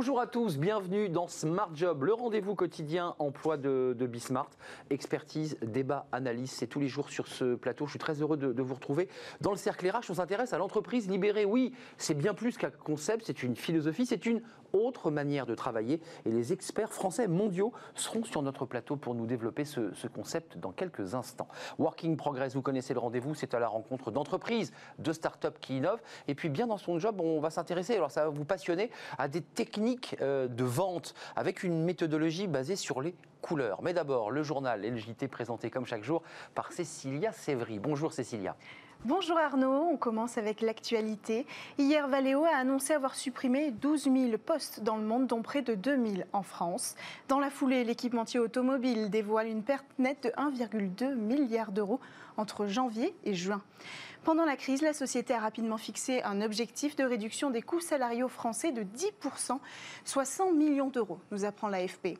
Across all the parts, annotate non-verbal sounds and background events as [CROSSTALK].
Bonjour à tous, bienvenue dans Smart Job, le rendez-vous quotidien emploi de, de Bismart. Expertise, débat, analyse, c'est tous les jours sur ce plateau. Je suis très heureux de, de vous retrouver. Dans le cercle RH, on s'intéresse à l'entreprise libérée. Oui, c'est bien plus qu'un concept, c'est une philosophie, c'est une autre manière de travailler. Et les experts français mondiaux seront sur notre plateau pour nous développer ce, ce concept dans quelques instants. Working Progress, vous connaissez le rendez-vous, c'est à la rencontre d'entreprises, de start-up qui innovent. Et puis bien dans son job, on va s'intéresser, alors ça va vous passionner, à des techniques euh, de vente avec une méthodologie basée sur les couleurs. Mais d'abord, le journal et le JT présenté comme chaque jour par Cécilia Sévry. Bonjour Cécilia. Bonjour Arnaud, on commence avec l'actualité. Hier, Valeo a annoncé avoir supprimé 12 000 postes dans le monde, dont près de 2 000 en France. Dans la foulée, l'équipementier automobile dévoile une perte nette de 1,2 milliard d'euros entre janvier et juin. Pendant la crise, la société a rapidement fixé un objectif de réduction des coûts salariaux français de 10%, soit 100 millions d'euros, nous apprend l'AFP.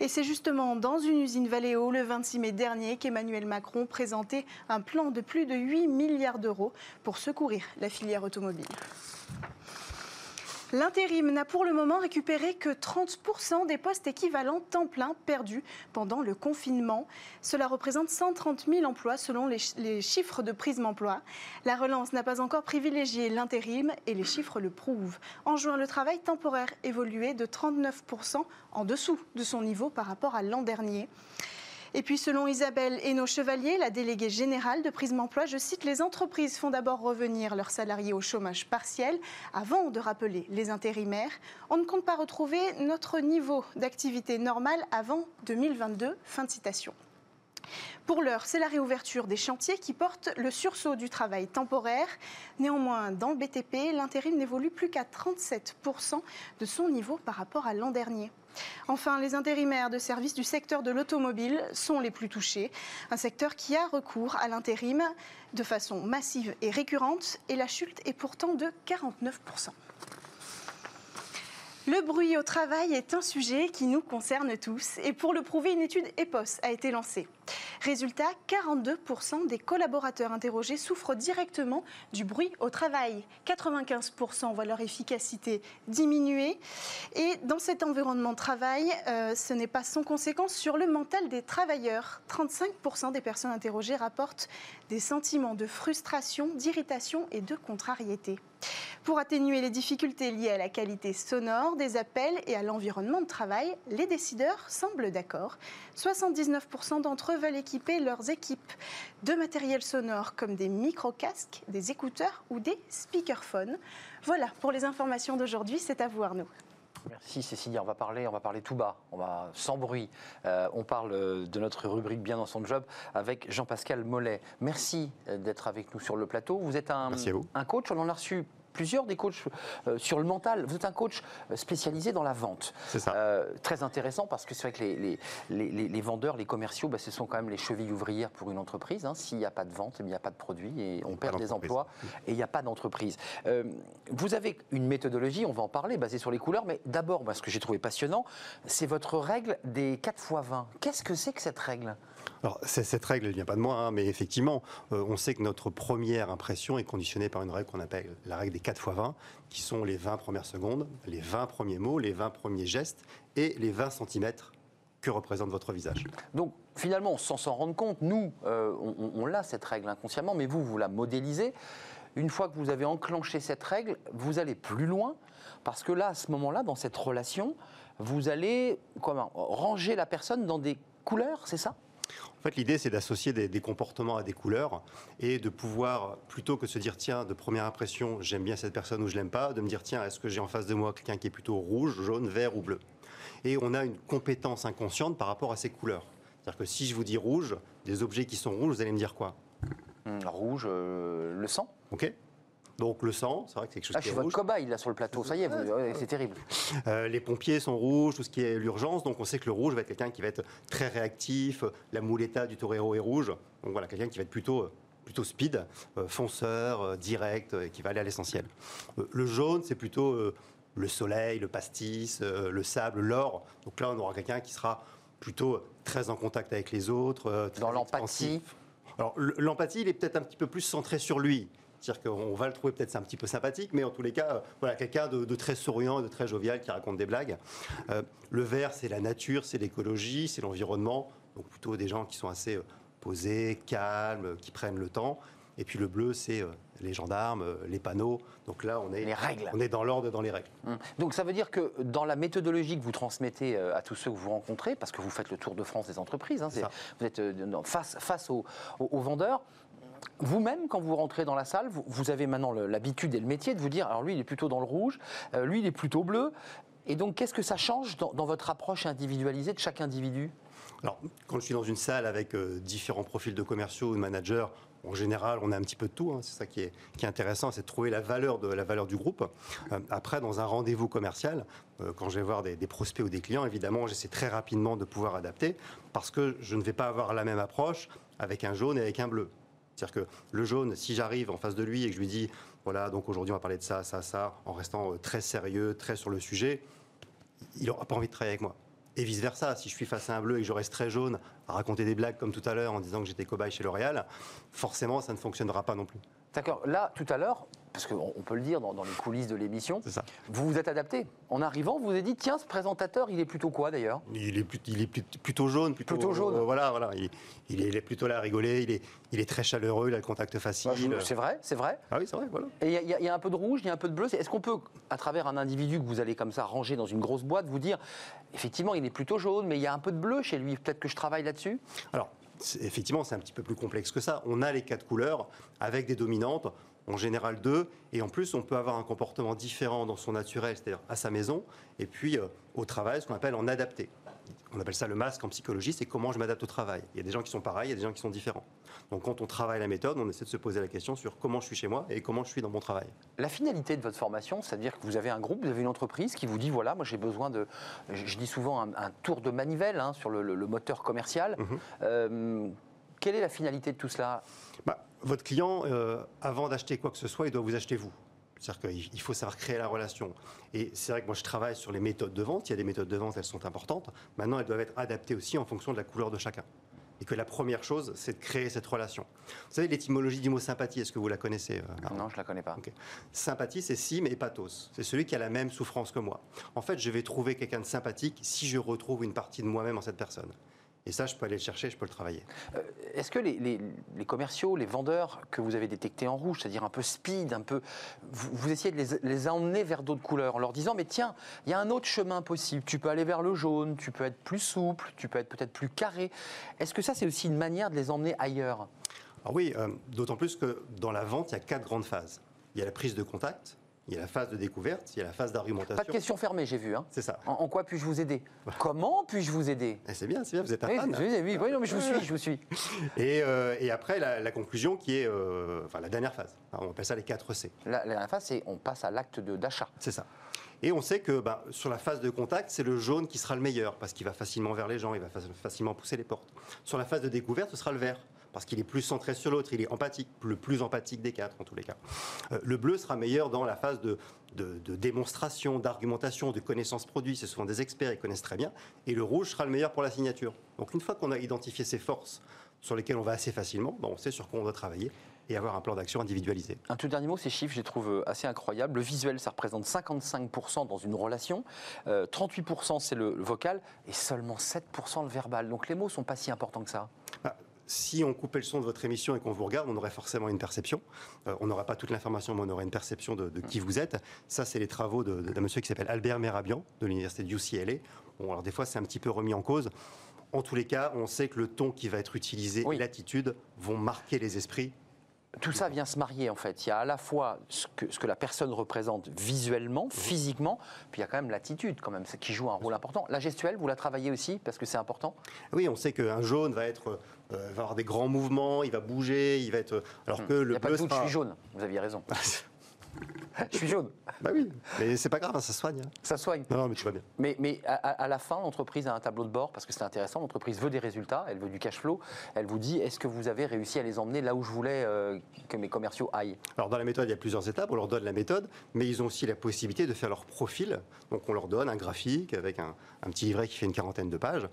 Et c'est justement dans une usine Valeo le 26 mai dernier qu'Emmanuel Macron présentait un plan de plus de 8 milliards d'euros pour secourir la filière automobile. L'intérim n'a pour le moment récupéré que 30% des postes équivalents temps plein perdus pendant le confinement. Cela représente 130 000 emplois selon les, chiffres de Prisme Emploi. La relance n'a pas encore privilégié l'intérim et les chiffres le prouvent. En juin, le travail temporaire évoluait de 39% en dessous de son niveau par rapport à l'an dernier. Et puis, selon Isabelle Hainaut-Chevalier, la déléguée générale de Prisme Emploi, je cite, les entreprises font d'abord revenir leurs salariés au chômage partiel avant de rappeler les intérimaires. On ne compte pas retrouver notre niveau d'activité normal avant 2022. Fin de citation. Pour l'heure, c'est la réouverture des chantiers qui porte le sursaut du travail temporaire. Néanmoins, dans le BTP, l'intérim n'évolue plus qu'à 37% de son niveau par rapport à l'an dernier. Enfin, les intérimaires de services du secteur de l'automobile sont les plus touchés, un secteur qui a recours à l'intérim de façon massive et récurrente, et la chute est pourtant de 49%. Le bruit au travail est un sujet qui nous concerne tous et pour le prouver, une étude EPOS a été lancée. Résultat, 42% des collaborateurs interrogés souffrent directement du bruit au travail. 95% voient leur efficacité diminuer. Et dans cet environnement de travail, euh, ce n'est pas sans conséquence sur le mental des travailleurs. 35% des personnes interrogées rapportent des sentiments de frustration, d'irritation et de contrariété. Pour atténuer les difficultés liées à la qualité sonore des appels et à l'environnement de travail, les décideurs semblent d'accord. 79% d'entre eux veulent équiper leurs équipes de matériel sonore comme des micro-casques, des écouteurs ou des speakerphones. Voilà pour les informations d'aujourd'hui, c'est à vous Arnaud. Merci Cécilia. On va parler, on va parler tout bas, on va sans bruit. Euh, on parle de notre rubrique bien dans son job avec Jean-Pascal Mollet. Merci d'être avec nous sur le plateau. Vous êtes un, un coach. On en a reçu plusieurs des coachs euh, sur le mental. Vous êtes un coach spécialisé dans la vente. C'est ça. Euh, très intéressant parce que c'est vrai que les, les, les, les, vendeurs, les commerciaux, bah, ce sont quand même les chevilles ouvrières pour une entreprise. Hein. S'il n'y a pas de vente, il n'y a pas de produit et on perd des emplois et il n'y a pas d'entreprise. Euh, vous avez une méthodologie, on va en parler, basée sur les couleurs, mais d'abord, bah, ce que j'ai trouvé passionnant, c'est votre règle des 4 x 20. Qu'est-ce que c'est que cette règle? Alors, cette règle, elle vient pas de moi, hein, mais effectivement, euh, on sait que notre première impression est conditionnée par une règle qu'on appelle la règle des 4 x 20, qui sont les 20 premières secondes, les 20 premiers mots, les 20 premiers gestes et les 20 cm que représente votre visage. Donc, finalement, sans s'en rendre compte, nous, euh, on, on l'a cette règle inconsciemment, mais vous, vous la modélisez. Une fois que vous avez enclenché cette règle, vous allez plus loin, parce que là, à ce moment-là, dans cette relation, vous allez comment, ranger la personne dans des couleurs, c'est ça? Fait, l'idée, c'est d'associer des, des, comportements à des couleurs et de pouvoir, plutôt que se dire, tiens, de première impression, j'aime bien cette personne ou je l'aime pas, de me dire, tiens, est-ce que j'ai en face de moi quelqu'un qui est plutôt rouge, jaune, vert ou bleu? Et on a une compétence inconsciente par rapport à ces couleurs. C'est-à-dire que si je vous dis rouge, des objets qui sont rouges, vous allez me dire quoi? Mmh, Rouge, euh, le sang? Ok. Donc le sang, c'est vrai que c'est quelque chose ah, qui je est suis rouge. votre cobaye là sur le plateau, ça y est, ouais, c'est terrible. Euh, les pompiers sont rouges, tout ce qui est l'urgence, donc on sait que le rouge va être quelqu'un qui va être très réactif, la muleta du torero est rouge, donc voilà, quelqu'un qui va être plutôt plutôt speed, euh, fonceur, euh, direct, et qui va aller à l'essentiel. Euh, le jaune, c'est plutôt euh, le soleil, le pastis, euh, le sable, l'or. Donc là, on aura quelqu'un qui sera plutôt très en contact avec les autres. Dans l'empathie alors l'empathie, il est peut-être un petit peu plus centré sur lui. C'est-à-dire qu'on va le trouver peut-être un petit peu sympathique, mais en tous les cas, euh, voilà, quelqu'un de, de très souriant, de très jovial, qui raconte des blagues. Euh, le vert, c'est la nature, c'est l'écologie, c'est l'environnement. Donc plutôt des gens qui sont assez euh, posés, calmes, qui prennent le temps. Et puis le bleu, c'est les gendarmes, les panneaux. Donc là, on est, Les règles. on est dans l'ordre, dans les règles. Hum. Donc ça veut dire que dans la méthodologie que vous transmettez à tous ceux que vous rencontrez, parce que vous faites le tour de France des entreprises, hein, vous êtes face, face aux, aux- aux vendeurs, vous-même, quand vous rentrez dans la salle, vous, avez maintenant l'habitude et le métier de vous dire, alors lui, il est plutôt dans le rouge, euh, lui, il est plutôt bleu. Et donc, qu'est-ce que ça change dans, votre approche individualisée de chaque individu? Alors, quand je suis dans une salle avec euh, différents profils de commerciaux ou de managers, en général, on a un petit peu de tout. hein. C'est ça qui est, intéressant, c'est de trouver la valeur, de, la valeur du groupe. Euh, après, dans un rendez-vous commercial, quand je vais voir des prospects ou des clients, évidemment, j'essaie très rapidement de pouvoir adapter parce que je ne vais pas avoir la même approche avec un jaune et avec un bleu. C'est-à-dire que le jaune, si j'arrive en face de lui et que je lui dis, voilà, donc aujourd'hui on va parler de ça, ça, ça, en restant euh, très sérieux, très sur le sujet, il n'aura pas envie de travailler avec moi. Et vice-versa, si je suis face à un bleu et que je reste très jaune, à raconter des blagues comme tout à l'heure en disant que j'étais cobaye chez L'Oréal, forcément ça ne fonctionnera pas non plus. D'accord. Là, tout à l'heure, parce qu'on on peut le dire dans, dans les coulisses de l'émission, vous vous êtes adapté. En arrivant, vous vous êtes dit, tiens, ce présentateur, il est plutôt quoi d'ailleurs? Il est, plus- il est plus- plutôt jaune. Plutôt, Plutôt jaune. euh, voilà, voilà. Il, il est, il est plutôt là à rigoler, il est, il est très chaleureux, il a le contact facile. C'est vrai, c'est vrai. Ah oui, c'est vrai, voilà. Et il y, y a- il y a un peu de rouge, il y a un peu de bleu. Est-ce qu'on peut, à travers un individu que vous allez comme ça ranger dans une grosse boîte, vous dire, effectivement, il est plutôt jaune, mais il y a un peu de bleu chez lui. Peut-être que je travaille là-dessus? Alors, effectivement, c'est un petit peu plus complexe que ça. On a les quatre couleurs avec des dominantes, en général deux, et en plus, on peut avoir un comportement différent dans son naturel, c'est-à-dire à sa maison, et puis euh, au travail, ce qu'on appelle en adapté. On appelle ça le masque en psychologie, c'est comment je m'adapte au travail. Il y a des gens qui sont pareils, il y a des gens qui sont différents. Donc, quand on travaille la méthode, on essaie de se poser la question sur comment je suis chez moi et comment je suis dans mon travail. La finalité de votre formation, c'est-à-dire que vous avez un groupe, vous avez une entreprise qui vous dit voilà, moi j'ai besoin de. Je dis souvent un, un tour de manivelle hein, sur le, le- le moteur commercial. Mhm. Euh, quelle est la finalité de tout cela? Bah, votre client, euh, avant d'acheter quoi que ce soit, il doit vous acheter vous. C'est-à-dire qu'il il faut savoir créer la relation. Et c'est vrai que moi, je travaille sur les méthodes de vente. Il y a des méthodes de vente, elles sont importantes. Maintenant, elles doivent être adaptées aussi en fonction de la couleur de chacun. Et que la première chose, c'est de créer cette relation. Vous savez, l'étymologie du mot sympathie, est-ce que vous la connaissez euh, Arnaud? Non, je ne la connais pas. Sympathie, c'est sim et pathos. C'est celui qui a la même souffrance que moi. En fait, je vais trouver quelqu'un de sympathique si je retrouve une partie de moi-même en cette personne. Et ça, je peux aller le chercher, je peux le travailler. Euh, Est-ce que les, les- les commerciaux, les vendeurs que vous avez détectés en rouge, c'est-à-dire un peu speed, un peu, vous, vous essayez de les, les emmener vers d'autres couleurs en leur disant mais tiens, il y a un autre chemin possible. Tu peux aller vers le jaune, tu peux être plus souple, tu peux être peut-être plus carré. Est-ce que ça c'est aussi une manière de les emmener ailleurs? Alors oui, euh, d'autant plus que dans la vente, il y a quatre grandes phases. Il y a la prise de contact, il y a la phase de découverte, il y a la phase Pas de d'argumentation. questions fermées, j'ai vu. hein. C'est ça. En, en quoi puis-je vous aider? Comment puis-je vous aider? Et c'est bien, c'est bien, vous êtes un oui, fan. oui, oui, oui, non, mais je vous suis, je vous suis. [LAUGHS] Et, euh, et après, la, la conclusion qui est euh, enfin, la dernière phase. On appelle ça les 4 C. La, la dernière phase, c'est on passe à l'acte d'achat. C'est ça. Et on sait que bah, sur la phase de contact, c'est le jaune qui sera le meilleur parce qu'il va facilement vers les gens, il va fa- facilement pousser les portes. Sur la phase de découverte, ce sera le vert parce qu'il est plus centré sur l'autre, il est empathique, le plus empathique des quatre en tous les cas. Euh, le bleu sera meilleur dans la phase de, démonstration, d'argumentation, de connaissance produit. C'est souvent des experts, ils connaissent très bien. Et le rouge sera le meilleur pour la signature. Donc une fois qu'on a identifié ces forces sur lesquelles on va assez facilement, on sait sur quoi on doit travailler et avoir un plan d'action individualisé. Un tout dernier mot, ces chiffres, je les trouve euh, assez incroyables. Le visuel, ça représente 55% dans une relation, euh, 38% c'est le vocal et seulement 7% le verbal. Donc les mots sont pas si importants que ça. Si on coupait le son de votre émission et qu'on vous regarde, on aurait forcément une perception. Euh, on n'aura pas toute l'information, mais on aurait une perception de, de qui vous êtes. Ça, c'est les travaux d'un monsieur qui s'appelle Albert Merabian, de l'université de UCLA. Bon, alors des fois, c'est un petit peu remis en cause. En tous les cas, on sait que le ton qui va être utilisé Oui. et l'attitude vont marquer les esprits. Tout ça vient se marier en fait. Il y a à la fois ce que, ce que la personne représente visuellement, physiquement, puis il y a quand même l'attitude quand même, qui joue un rôle important. La gestuelle, vous la travaillez aussi parce que c'est important? Oui, on sait qu'un jaune va, être, euh, va avoir des grands mouvements, il va bouger, il va être... Alors que Il n'y le a pas de doute, je sera- suis jaune, vous aviez raison. [LAUGHS] Je suis jaune. Bah oui, mais c'est pas grave, hein, ça soigne. hein. Ça soigne. Non, non, mais tu vas bien. Mais, mais à, à- à la fin, l'entreprise a un tableau de bord parce que c'est intéressant. L'entreprise veut des résultats, elle veut du cash flow. Elle vous dit est-ce que vous avez réussi à les emmener là où je voulais euh, que mes commerciaux aillent? Alors dans la méthode, il y a plusieurs étapes. On leur donne la méthode, mais ils ont aussi la possibilité de faire leur profil. Donc on leur donne un graphique avec un, un petit livret qui fait une quarantaine de pages.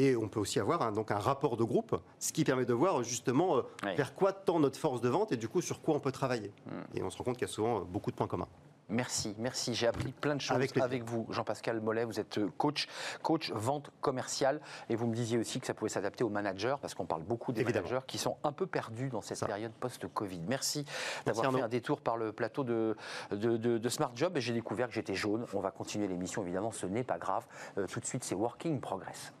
Et on peut aussi avoir un, donc un rapport de groupe, ce qui permet de voir justement euh, vers quoi tend notre force de vente et du coup sur quoi on peut travailler. Et on se rend compte qu'il y a souvent euh, beaucoup de points communs. Merci, merci. J'ai appris plein de choses Avec vous, Jean-Pascal Mollet. Vous êtes euh, coach, coach vente commerciale, et vous me disiez aussi que ça pouvait s'adapter aux managers, parce qu'on parle beaucoup des Évidemment. managers qui sont un peu perdus dans cette Ça. période post-Covid. Merci d'avoir fait un détour par le plateau de, de, de- de Smart Job, j'ai découvert que j'étais jaune. On va continuer l'émission, évidemment, ce n'est pas grave. Euh, tout de suite, c'est Working Progress.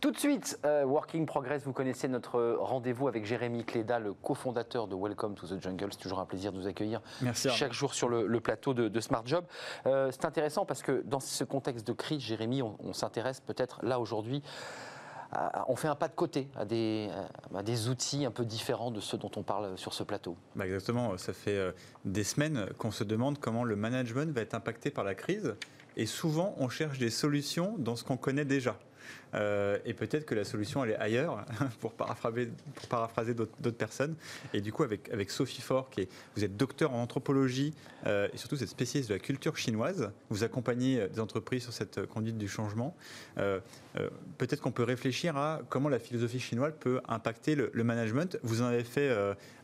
Tout de suite, euh, Working Progress, vous connaissez notre rendez-vous avec Jérémy Cléda, le cofondateur de Welcome to the Jungle. C'est toujours un plaisir de vous accueillir Merci. Chaque jour sur le, le plateau de, de Smart Job. Euh, c'est intéressant parce que dans ce contexte de crise, Jérémy, on, on s'intéresse peut-être là aujourd'hui. On fait un pas de côté à des, à des outils un peu différents de ceux dont on parle sur ce plateau. Bah, exactement, ça fait euh, des semaines qu'on se demande comment le management va être impacté par la crise. Et souvent, on cherche des solutions dans ce qu'on connaît déjà. Euh, et peut-être que la solution, elle est ailleurs, [LAUGHS] pour paraphraser, d'autres personnes. Et du coup, avec, Sophie Faure, qui est, vous êtes docteur en anthropologie euh, et surtout vous êtes spécialiste de la culture chinoise, vous accompagnez euh, des entreprises sur cette conduite du changement. Peut-être qu'on peut réfléchir à comment la philosophie chinoise peut impacter le, management. Vous en avez fait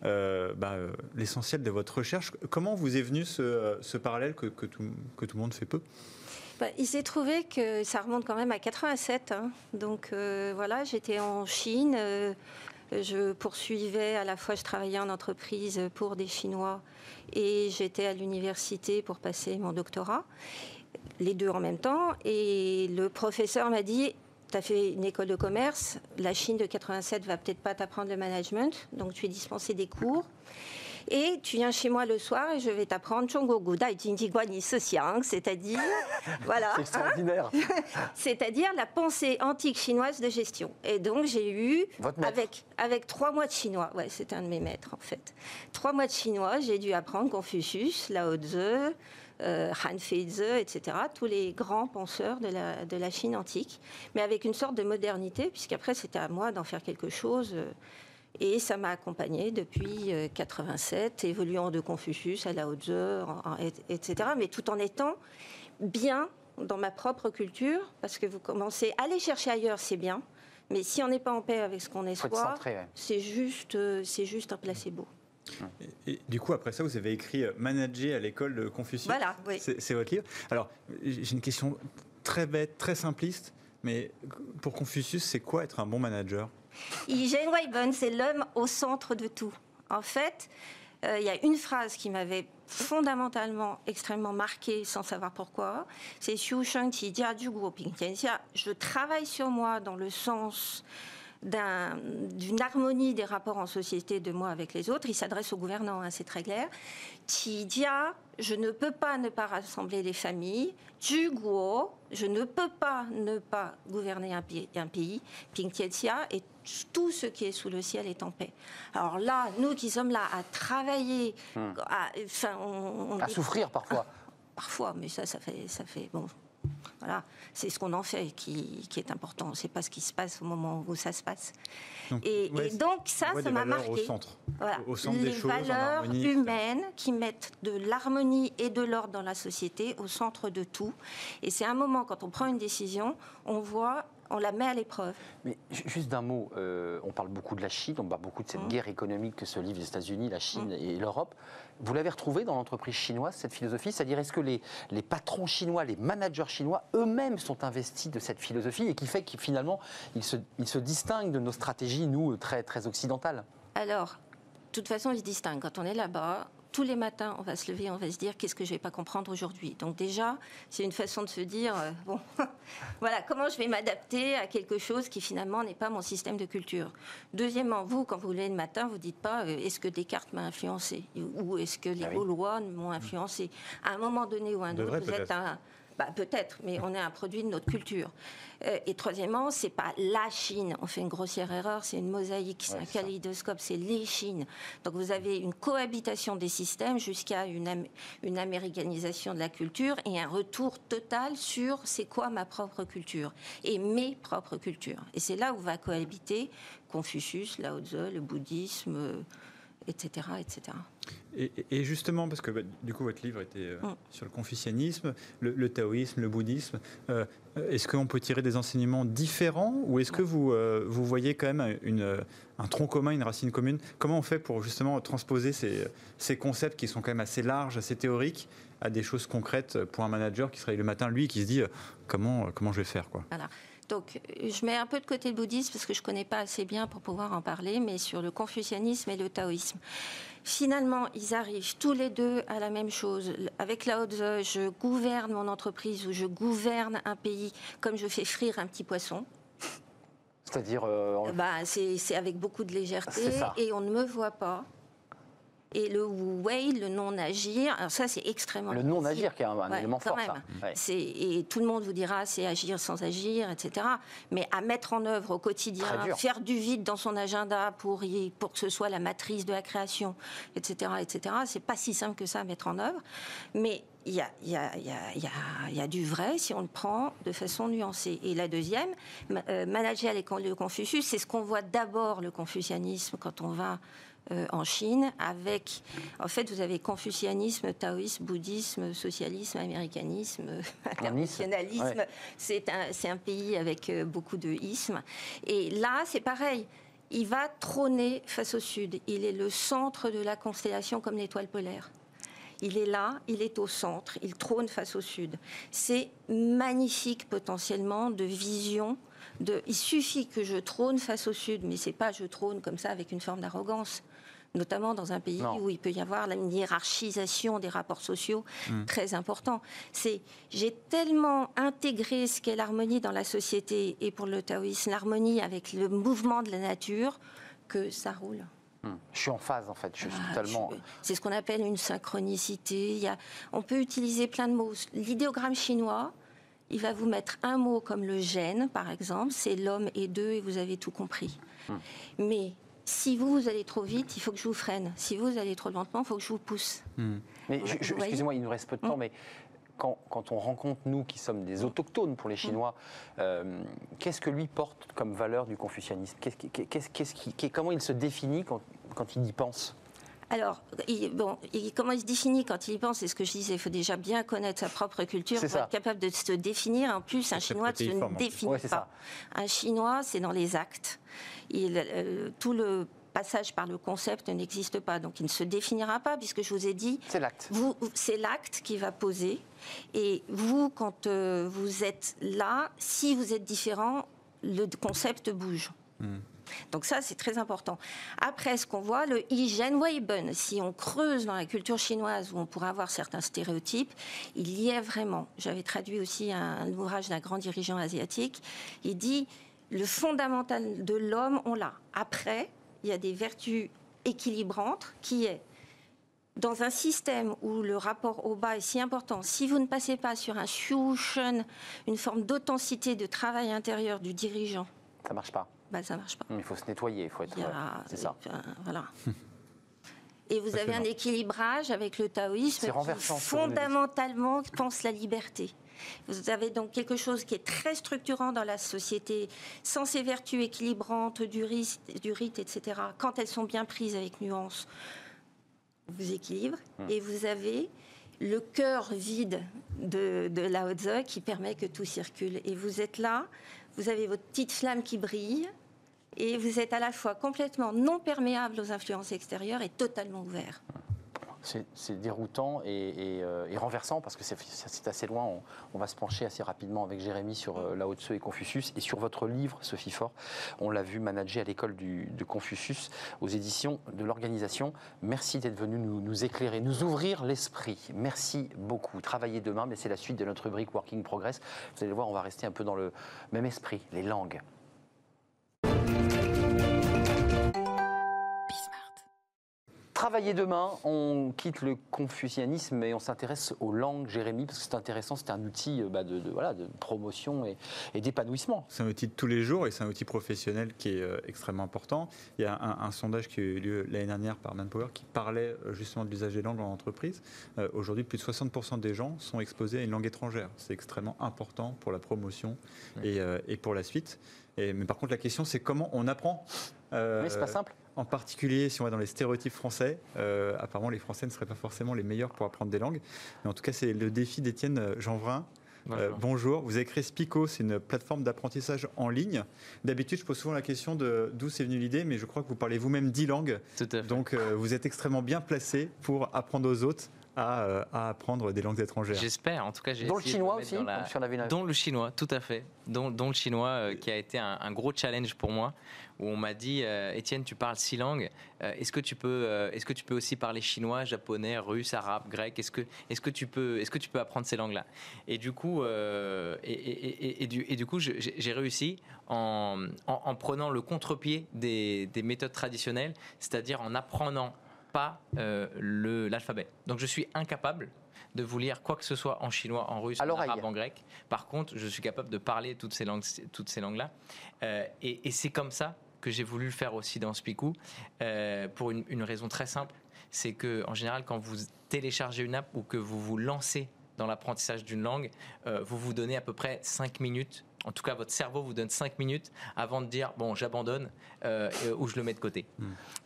bah, l'essentiel de votre recherche. Comment vous est venu ce, parallèle que tout le monde fait peu? Bah, il s'est trouvé que ça remonte quand même à 87. hein. Donc euh, voilà, j'étais en Chine. euh, je poursuivais à la fois, je travaillais en entreprise pour des Chinois et j'étais à l'université pour passer mon doctorat, les deux en même temps. Et le professeur m'a dit tu as fait une école de commerce, la Chine de 87 va peut-être pas t'apprendre le management, donc tu es dispensé des cours. Et tu viens chez moi le soir et je vais t'apprendre Yi Se Xiang, c'est-à-dire [LAUGHS] voilà, C'est extraordinaire. [LAUGHS] c'est-à-dire la pensée antique chinoise de gestion. Et donc j'ai eu avec avec trois mois de chinois, ouais, c'est un de mes maîtres en fait. Trois mois de chinois, j'ai dû apprendre Confucius, Lao Tzu, euh, Han Feizi, etc. Tous les grands penseurs de la de la Chine antique, mais avec une sorte de modernité, puisqu'après c'était à moi d'en faire quelque chose. euh, et ça m'a accompagnée depuis euh, 87, évoluant de Confucius à Lao Tzu, etc. Mais tout en étant bien dans ma propre culture, parce que vous commencez à aller chercher ailleurs, c'est bien. Mais si on n'est pas en paix avec ce qu'on est soi, ouais. c'est juste, euh, c'est juste un placebo. et, et du coup, après ça, vous avez écrit euh, Manager à l'école de Confucius. Voilà, oui. C'est c'est votre livre. Alors, j'ai une question très bête, très simpliste. Mais pour Confucius, c'est quoi être un bon manager? Eugene Weiben, c'est l'homme au centre de tout. En fait, euh, il y a une phrase qui m'avait fondamentalement extrêmement marquée sans savoir pourquoi. C'est Xiu Sheng Qi Jia Xia. Je travaille sur moi dans le sens d'un- d'une harmonie des rapports en société de moi avec les autres. Il s'adresse aux gouvernants, hein, c'est très clair. Qi Jia, je ne peux pas ne pas rassembler les familles. Ju Guo, je ne peux pas ne pas gouverner un pays. Un pays. Ping et tout ce qui est sous le ciel est en paix. Alors là, nous qui sommes là à travailler, à, enfin, on, on À est- souffrir parfois. [LAUGHS] Parfois, mais ça, ça fait, ça fait bon. Voilà, c'est ce qu'on en fait qui, qui est important. C'est pas ce qui se passe au moment où ça se passe. Donc, Et, ouais, et donc ça, ça m'a marqué. au centre. Voilà. Au centre les des choses, valeurs humaines qui mettent de l'harmonie et de l'ordre dans la société au centre de tout. Et c'est un moment quand on prend une décision, on voit, on la met à l'épreuve. Mais ju- juste d'un mot, euh, on parle beaucoup de la Chine, on parle beaucoup de cette guerre économique que se livrent les États-Unis, la Chine et l'Europe. Vous l'avez retrouvé dans l'entreprise chinoise, cette philosophie? C'est-à-dire, est-ce que les, les patrons chinois, les managers chinois eux-mêmes sont investis de cette philosophie et qui fait qu'ils finalement, ils se, ils se distinguent de nos stratégies, nous, très, très occidentales? Alors, de toute façon, ils se distinguent. Quand on est là-bas, tous les matins, on va se lever, on va se dire qu'est-ce que je vais pas comprendre aujourd'hui? Donc déjà, c'est une façon de se dire euh, bon, [LAUGHS] voilà, comment je vais m'adapter à quelque chose qui finalement n'est pas mon système de culture? Deuxièmement, vous, quand vous levez le matin, vous dites pas euh, est-ce que Descartes m'a influencé? Ou est-ce que les Ah. Gaulois m'ont influencé? À un moment donné ou à un autre, vous êtes un Bah, peut-être, mais on est un produit de notre culture. Euh, et troisièmement, c'est pas la Chine. On fait une grossière erreur, c'est une mosaïque, c'est Ouais, un kaléidoscope, c'est les Chines. Donc vous avez une cohabitation des systèmes jusqu'à une, am- une américanisation de la culture et un retour total sur c'est quoi ma propre culture et mes propres cultures. Et c'est là où va cohabiter Confucius, Lao Tzu, le bouddhisme, euh, etc., etc. Et, et justement, parce que bah, du coup, votre livre était euh, Mm. sur le confucianisme, le, le taoïsme, le bouddhisme. euh, est-ce qu'on peut tirer des enseignements différents ou est-ce que vous, euh, vous voyez quand même une, un tronc commun, une racine commune? Comment on fait pour justement transposer ces, ces concepts qui sont quand même assez larges, assez théoriques, à des choses concrètes pour un manager qui se réveille le matin, lui, qui se dit comment, comment je vais faire quoi? Donc, je mets un peu de côté le bouddhisme parce que je ne connais pas assez bien pour pouvoir en parler, mais sur le confucianisme et le taoïsme. Finalement, ils arrivent tous les deux à la même chose. Avec Lao Tzu, je gouverne mon entreprise ou je gouverne un pays comme je fais frire un petit poisson. C'est-à-dire, euh, Bah, c'est avec beaucoup de légèreté et on ne me voit pas. Et le wu wei, le non-agir, alors ça c'est extrêmement le non-agir qui est un, un Ouais, élément fort, même. ça. Ouais. C'est- Et tout le monde vous dira c'est agir sans agir, etc. Mais à mettre en œuvre au quotidien, faire du vide dans son agenda pour, y- pour que ce soit la matrice de la création, etc., etc., c'est pas si simple que ça à mettre en œuvre. Mais il y a, il y, a, il y, a, il y, a, du vrai si on le prend de façon nuancée. Et la deuxième, euh, manager le Confucius, c'est ce qu'on voit d'abord le confucianisme quand on va euh, en Chine, avec, en fait, vous avez confucianisme, taoïsme, bouddhisme, socialisme, américanisme, [LAUGHS] internationalisme. ouais. C'est un, un pays avec euh, beaucoup de ismes. Et là, c'est pareil. Il va trôner face au sud. Il est le centre de la constellation comme l'étoile polaire. Il est là, il est au centre, il trône face au sud. C'est magnifique potentiellement de vision. De, il suffit que je trône face au sud, mais c'est pas je trône comme ça avec une forme d'arrogance. Notamment dans un pays Non. où il peut y avoir une hiérarchisation des rapports sociaux très important. C'est j'ai tellement intégré ce qu'est l'harmonie dans la société et pour le taoïsme l'harmonie avec le mouvement de la nature que ça roule. Hmm. Je suis en phase, en fait. Je suis Ah, totalement. C'est ce qu'on appelle une synchronicité. Il y a- on peut utiliser plein de mots. L'idéogramme chinois, il va vous mettre un mot comme le gène, par exemple. C'est l'homme et deux et vous avez tout compris. Hmm. Mais si vous, vous allez trop vite, il faut que je vous freine. Si vous allez trop lentement, il faut que je vous pousse. Mais Vous je- voyez excusez-moi, il nous reste peu de temps, mais quand, quand on rencontre nous qui sommes des autochtones pour les Chinois, euh, qu'est-ce que lui porte comme valeur du confucianisme? Qui- Comment il se définit quand, quand il y pense? Alors, il- bon, il- comment il se définit quand il y pense C'est ce que je disais. Il faut déjà bien connaître sa propre culture pour ça. être capable de se définir. En plus, un Chinois ne se définit Ouais, pas. Un Chinois, c'est dans les actes. Il, euh, tout le passage par le concept n'existe pas. Donc, il ne se définira pas, puisque je vous ai dit, C'est l'acte. c'est l'acte qui va poser. Et vous, quand euh, vous êtes là, si vous êtes différent, le concept bouge. Donc ça, c'est très important. Après, ce qu'on voit, le hygiène Weiben, si on creuse dans la culture chinoise, où on pourrait avoir certains stéréotypes, il y est vraiment. J'avais traduit aussi un, ouvrage d'un grand dirigeant asiatique. Il dit, le fondamental de l'homme, on l'a. Après, il y a des vertus équilibrantes qui est dans un système où le rapport au bas est si important, si vous ne passez pas sur un Shushun, une forme d'authenticité de travail intérieur du dirigeant, Ça marche pas. Bah, ça ne marche pas. Il faut se nettoyer, il faut être. Ouais, C'est ça. euh, voilà. [LAUGHS] Et vous avez un équilibrage avec le taoïsme qui fondamentalement pense la liberté. Vous avez donc quelque chose qui est très structurant dans la société, sans ces vertus équilibrantes du rite, du rite etc. Quand elles sont bien prises avec nuance, vous équilibre. Hum. Et vous avez le cœur vide de, de Lao Tzu qui permet que tout circule. Et vous êtes là, vous avez votre petite flamme qui brille, et vous êtes à la fois complètement non perméable aux influences extérieures et totalement ouvert. C'est déroutant euh, et renversant parce que c'est assez loin. On, va se pencher assez rapidement avec Jérémy sur euh, Lao Tzu et Confucius et sur votre livre, Sophie Fort. On l'a vu manager à l'école de Confucius aux éditions de l'organisation. Merci d'être venu nous, nous éclairer, nous ouvrir l'esprit. Merci beaucoup. Travaillez demain, mais c'est la suite de notre rubrique Working Progress. Vous allez voir, on va rester un peu dans le même esprit, les langues. Travailler demain. On quitte le confucianisme et on s'intéresse aux langues, Jérémy, parce que c'est intéressant. C'est un outil euh, bah, de, de- voilà, de promotion et, et d'épanouissement. C'est un outil de tous les jours et c'est un outil professionnel qui est euh, extrêmement important. Il y a un, un sondage qui a eu lieu l'année dernière par Manpower qui parlait euh, justement de l'usage des langues en entreprise. Euh, Aujourd'hui, plus de 60% des gens sont exposés à une langue étrangère. C'est extrêmement important pour la promotion et, euh, et pour la suite. Et, mais par contre, la question, c'est comment on apprend? Euh, Mais c'est pas simple. En particulier, si on va dans les stéréotypes français, euh, apparemment les Français ne seraient pas forcément les meilleurs pour apprendre des langues. Mais en tout cas, c'est le défi d'Étienne euh, Jeanvrin. Euh, bonjour, vous avez créé Spico, c'est une plateforme d'apprentissage en ligne. D'habitude, je pose souvent la question de d'où c'est venu l'idée, mais je crois que vous parlez vous-même 10 langues. Tout à fait. Donc, euh, vous êtes extrêmement bien placé pour apprendre aux autres à, euh, à apprendre des langues étrangères. J'espère, en tout cas, j'ai Dont le chinois aussi, dans la- comme si on avait une- Dont le chinois, tout à fait. Dont, dont le chinois, euh, qui a été un, un gros challenge pour moi, où on m'a dit, euh, Étienne, tu parles six langues. euh, est-ce que tu peux, euh, est-ce que tu peux aussi parler chinois, japonais, russe, arabe, grec? Est-ce que, est-ce que tu peux, est-ce que tu peux apprendre ces langues-là? Et du coup, euh, et, et- et- et du, et du coup, je- j'ai j'ai réussi en, en- en prenant le contre-pied des, des méthodes traditionnelles, c'est-à-dire en apprenant pas euh, l'alphabet. Donc, je suis incapable de vous lire quoi que ce soit en chinois, en russe, en arabe, en grec. Par contre, je suis capable de parler toutes ces langues, toutes ces langues-là. Euh, et et c'est comme ça que j'ai voulu le faire aussi dans Spicou, euh, pour une, une raison très simple, c'est que en général, quand vous téléchargez une app ou que vous vous lancez dans l'apprentissage d'une langue, euh, vous vous donnez à peu près 5 minutes. En tout cas, votre cerveau vous donne 5 minutes avant de dire bon, j'abandonne euh, ou je le mets de côté.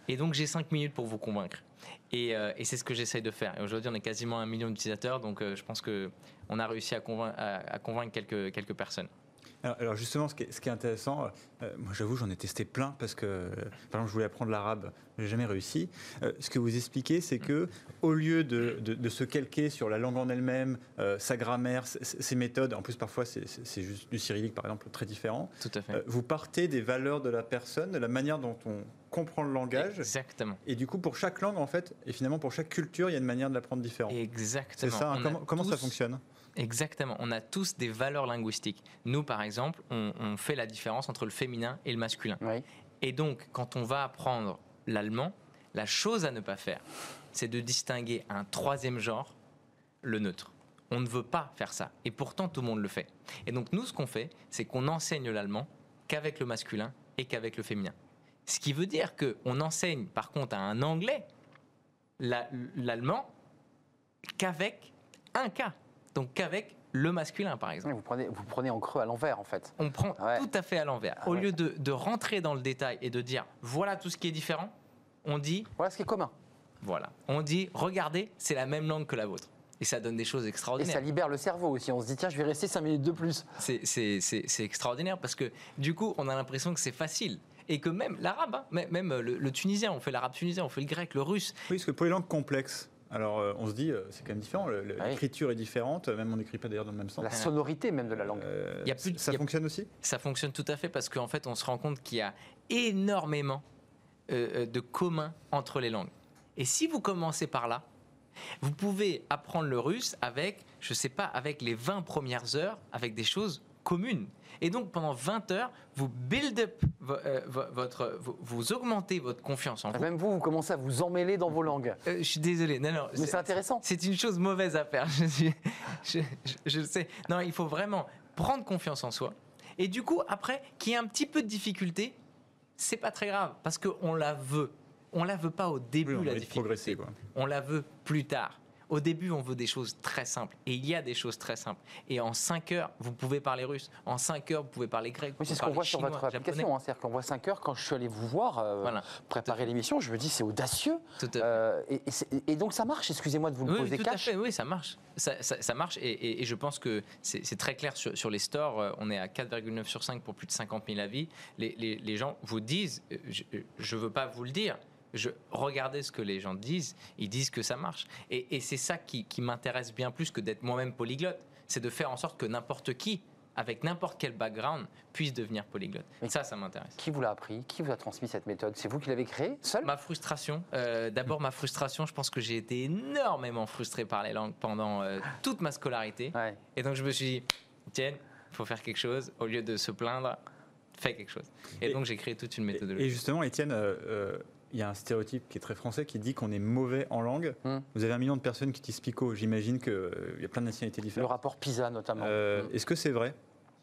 Et donc, j'ai 5 minutes pour vous convaincre. Et, euh, et c'est ce que j'essaye de faire. Et aujourd'hui, on est quasiment un million d'utilisateurs, donc euh, je pense que on a réussi à convaincre, à, à convaincre quelques, quelques personnes. Alors, alors justement, ce qui est, ce qui est intéressant, euh, moi j'avoue, j'en ai testé plein parce que, euh, par exemple, je voulais apprendre l'arabe, j'ai jamais réussi. Euh, ce que vous expliquez, c'est que au lieu de, de- de se calquer sur la langue en elle-même, euh, sa grammaire, ses méthodes, en plus parfois c'est- juste du cyrillique par exemple, très différent, Tout à fait. euh, vous partez des valeurs de la personne, de la manière dont on comprend le langage. Exactement. Et du coup, pour chaque langue, en fait, et finalement pour chaque culture, il y a une manière de l'apprendre différente. Exactement. C'est ça, hein, comment, ça fonctionne? Exactement. On a tous des valeurs linguistiques. Nous, par exemple, on, on fait la différence entre le féminin et le masculin. Oui. Et donc, quand on va apprendre l'allemand, la chose à ne pas faire, c'est de distinguer un troisième genre, le neutre. On ne veut pas faire ça. Et pourtant, tout le monde le fait. Et donc, nous, ce qu'on fait, c'est qu'on enseigne l'allemand qu'avec le masculin et qu'avec le féminin. Ce qui veut dire qu'on enseigne, par contre, à un anglais la- l'allemand qu'avec un cas. Donc, qu'avec le masculin, par exemple. Vous prenez, vous prenez en creux à l'envers, en fait. On prend Ouais. tout à fait à l'envers. Ah Au ouais. lieu de, de rentrer dans le détail et de dire voilà tout ce qui est différent, on dit Voilà ce qui est commun. voilà. On dit regardez, c'est la même langue que la vôtre. Et ça donne des choses Et ça extraordinaires. libère le cerveau aussi. On se dit, tiens, je vais rester 5 minutes de plus. C'est- C'est c'est- c'est extraordinaire parce que du coup, on a l'impression que c'est facile. Et que même l'arabe, hein, même même le, le tunisien, on fait l'arabe tunisien, on fait le grec, le russe. Oui, parce que pour les langues complexes, alors euh, on se dit, euh, c'est quand même différent, Ah oui. l'écriture est différente, même on n'écrit pas d'ailleurs dans le même sens. La sonorité même de la langue. Euh, Il y a plus de- ça il y a- fonctionne aussi? Ça fonctionne tout à fait parce qu'en fait, on se rend compte qu'il y a énormément euh, de communs entre les langues. Et si vous commencez par là, vous pouvez apprendre le russe avec, je sais pas, avec les 20 premières heures, avec des choses communes. Et donc pendant 20 heures, vous build up vo- euh, vo- votre, vous, vous augmentez votre confiance en vous. Même vous, vous commencez à vous emmêler dans vos langues. Euh, je suis désolé, non, non. Mais c'est intéressant. C'est une chose mauvaise à faire. [LAUGHS] Je, suis- je, je- je le sais. Non, il faut vraiment prendre confiance en soi. Et du coup, après, qu'il y ait un petit peu de difficulté, c'est pas très grave parce qu'on la veut. On la veut pas au début, Oui, on la difficulté. progresser, quoi. On la veut plus tard. Au début, on veut des choses très simples. Et il y a des choses très simples. Et en 5 heures, vous pouvez parler russe. En 5 heures, vous pouvez parler grec. Oui, c'est ce qu'on voit sur votre application. hein. C'est-à-dire qu'on voit 5 heures. Quand je suis allé vous voir euh, Voilà. préparer l'émission, je me dis, c'est audacieux. Tout à fait. Euh, et, et c'est- et donc ça marche, excusez-moi de vous le Oui, poser tout à fait, oui, ça marche. Ça, ça- ça marche et, je pense que c'est très clair sur, sur les stores. Euh, On est à 4,9 sur 5 pour plus de 50 000 avis. Les, les- les gens vous disent, je ne veux pas vous le dire, je, regardez ce que les gens disent, ils disent que ça marche. Et, et c'est ça qui, qui m'intéresse bien plus que d'être moi-même polyglotte. C'est de faire en sorte que n'importe qui, avec n'importe quel background, puisse devenir polyglotte. Mais- ça, ça m'intéresse. Qui vous l'a appris? Qui vous a transmis cette méthode? C'est vous qui l'avez créée seul Ma frustration, euh, d'abord ma frustration, je pense que j'ai été énormément frustré par les langues pendant euh, toute ma scolarité. Ouais. Et donc je me suis dit, tiens, il faut faire quelque chose. Au lieu de se plaindre, fais quelque chose. Et, Et- donc j'ai créé toute une méthodologie. Et justement, Étienne, euh, euh, il y a un stéréotype qui est très français qui dit qu'on est mauvais en langue. Hmm. Vous avez un million de personnes qui disent Pico. J'imagine qu'il y a plein de nationalités Le différentes. rapport PISA notamment. Euh, Mm. Est-ce que c'est vrai,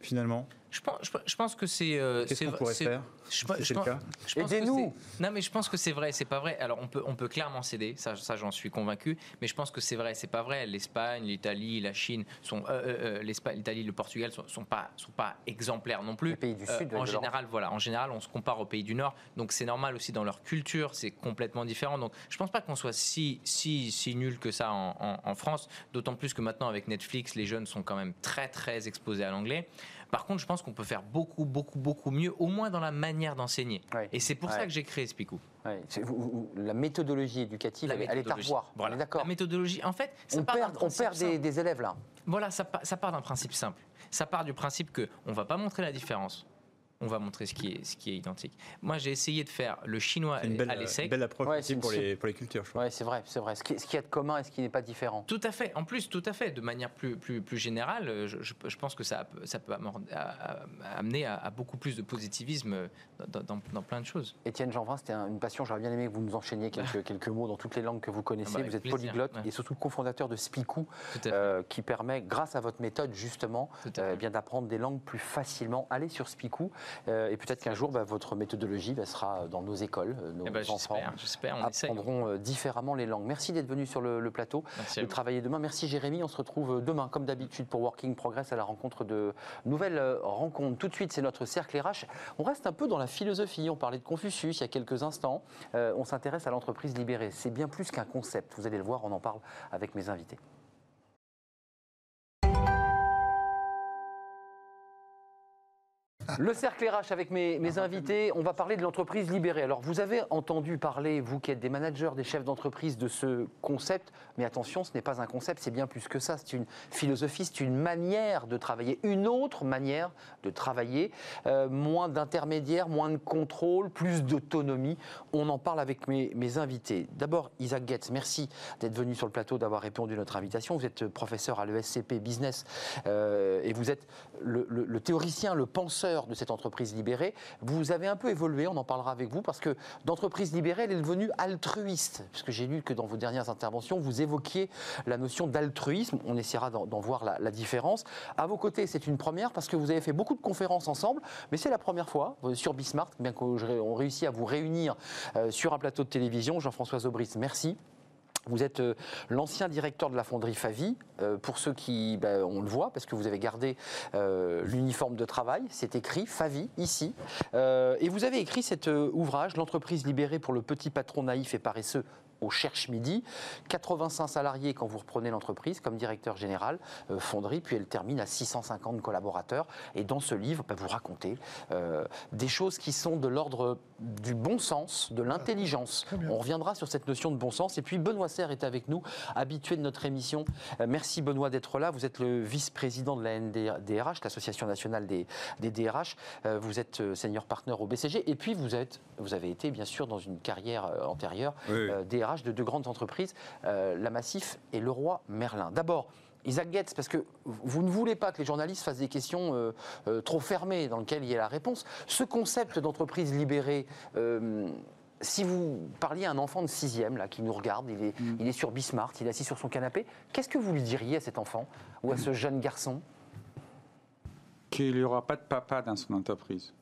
finalement? Je pense, je, je pense que c'est. euh, Qu'est-ce qu'on pourrait faire je, si pense- je le pense- cas je pense que Aidez-nous. Non, mais je pense que c'est vrai, c'est pas vrai. Alors, on peut, on peut clairement céder, ça, ça j'en suis convaincu, mais je pense que c'est vrai, c'est pas vrai. L'Espagne, l'Italie, la Chine, sont, euh, euh, l'Espagne, l'Italie, le Portugal sont, sont pas, sont pas exemplaires non plus. Les pays du Euh, Sud, en général, voilà, en général, on se compare aux pays du Nord, donc c'est normal aussi dans leur culture, c'est complètement différent. Donc, je pense pas qu'on soit si, si, si nul que ça en, en- en France, d'autant plus que maintenant avec Netflix, les jeunes sont quand même très, très exposés à l'anglais. Par contre, je pense qu'on peut faire beaucoup, beaucoup, beaucoup mieux, au moins dans la manière d'enseigner. Ouais. Et c'est pour Ouais. ça que j'ai créé Spicou. Ouais, c'est- vous- vous- la méthodologie éducative, La elle, elle est à méthodologie. revoir. Voilà. d'accord. La méthodologie, en fait, ça On part perd, on perd des, élèves là. Voilà, ça, ça part d'un principe simple. Ça part du principe que on va pas montrer la différence. On va montrer ce qui est, ce qui est identique. Moi, j'ai essayé de faire le chinois une belle, à l'essai. belle approche Ouais, aussi c'est une pour, les, pour les cultures, je crois. Ouais, c'est vrai, c'est vrai. Ce qui, ce qui est de commun et ce qui n'est pas différent. Tout à fait. En plus, tout à fait. De manière plus, plus, plus générale, euh, je, je- je pense que ça, peut- ça amener à, à beaucoup plus de positivisme dans, dans- dans plein de choses. Étienne Jeanvin, c'était un- une passion. J'aurais bien aimé que vous nous enchaîniez [LAUGHS] quelques, quelques mots dans toutes les langues que vous connaissez. Ah bah, vous êtes plaisir, polyglotte ouais. et surtout cofondateur de Spicou, euh, qui permet, grâce à votre méthode justement, euh, fait. bien d'apprendre des langues plus facilement. Allez sur Spicou euh, et peut-être qu'un jour, bah, votre méthodologie bah, sera dans nos écoles, euh, nos Eh ben, enfants on apprendront euh, différemment les langues. Merci d'être venu sur le, le plateau. Merci de travailler demain. Merci Jérémy, on se retrouve demain comme d'habitude pour Working Progress à la rencontre de nouvelles euh, rencontres. Tout de suite, c'est notre cercle RH. On reste un peu dans la philosophie, on parlait de Confucius il y a quelques instants. Euh, on s'intéresse à l'entreprise libérée. C'est bien plus qu'un concept, vous allez le voir, on en parle avec mes invités. Le cercle RH avec mes, invités, on va parler de l'entreprise libérée. Alors vous avez entendu parler, vous qui êtes des managers, des chefs d'entreprise, de ce concept, mais attention, ce n'est pas un concept, c'est bien plus que ça, c'est une philosophie, c'est une manière de travailler, une autre manière de travailler, Euh, moins d'intermédiaires, moins de contrôle, plus d'autonomie. On en parle avec mes, invités. D'abord, Isaac Goetz, merci d'être venu sur le plateau, d'avoir répondu à notre invitation. Vous êtes professeur à l'ESCP Business euh, et vous êtes le théoricien, le penseur de cette entreprise libérée. Vous avez un peu évolué, on en parlera avec vous, parce que d'entreprise libérée, elle est devenue altruiste. Puisque j'ai lu que dans vos dernières interventions, vous évoquiez la notion d'altruisme. On essaiera d'en voir la, différence. À vos côtés, c'est une première parce que vous avez fait beaucoup de conférences ensemble, mais c'est la première fois euh, sur Bismart, bien qu'on réussit à vous réunir euh, sur un plateau de télévision. Jean-François Zobris, merci. Vous êtes euh, l'ancien directeur de la fonderie Favi. Euh, pour ceux qui, ben, on le voit, parce que vous avez gardé euh, l'uniforme de travail, c'est écrit Favi ici. Et vous avez écrit cet ouvrage, L'entreprise libérée pour le petit patron naïf et paresseux au Cherche Midi. 85 salariés quand vous reprenez l'entreprise comme directeur général, euh, fonderie, puis elle termine à 650 collaborateurs. Et dans ce livre, ben, vous racontez euh, des choses qui sont de l'ordre du bon sens, de l'intelligence. On reviendra sur cette notion de bon sens. Et puis Benoît Serre est avec nous, habitué de notre émission. Euh, merci Benoît d'être là. Vous êtes le vice-président de la NDRH, l'Association nationale des, des DRH. Euh, vous êtes euh, senior partner au BCG. Et puis vous, êtes, vous avez été bien sûr dans une carrière euh, antérieure Oui, oui. De deux grandes entreprises, euh, La Massif et Leroy Merlin. D'abord, Isaac Goetz, parce que vous ne voulez pas que les journalistes fassent des questions euh, euh, trop fermées dans lesquelles il y ait la réponse. Ce concept d'entreprise libérée, euh, si vous parliez à un enfant de sixième là, qui nous regarde, il est, il est sur Bismarck, il est assis sur son canapé, qu'est-ce que vous lui diriez à cet enfant ou à ce jeune garçon? Qu'il n'y aura pas de papa dans son entreprise.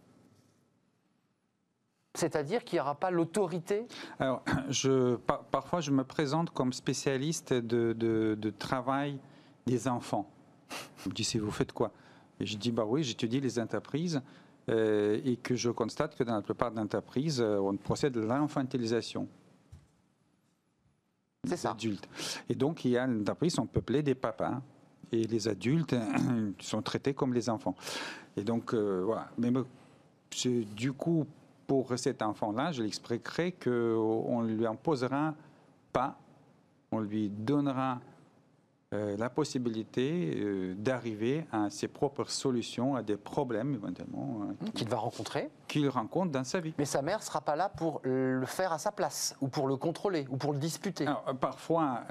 C'est-à-dire qu'il n'y aura pas l'autorité Alors, [CLEARS THROAT] je, par- parfois, je me présente comme spécialiste de, de- de travail des enfants. On me dit, si vous faites quoi? Et je dis, bah oui, j'étudie les entreprises euh, et que je constate que dans la plupart des entreprises, euh, on procède à l'infantilisation C'est des ça. adultes. Et donc, il y a une entreprise sont peuplées des papas. Et les adultes [CLEARS THROAT] sont traités comme les enfants. Et donc, euh, voilà. Mais du coup, pour cet enfant-là, je l'expliquerai qu'on ne lui imposera pas, on lui donnera euh, la possibilité euh, d'arriver à ses propres solutions à des problèmes éventuellement hein, Qu'il va rencontrer. qu'il rencontre dans sa vie. Mais sa mère ne sera pas là pour le faire à sa place, ou pour le contrôler, ou pour le disputer. Alors, euh, parfois,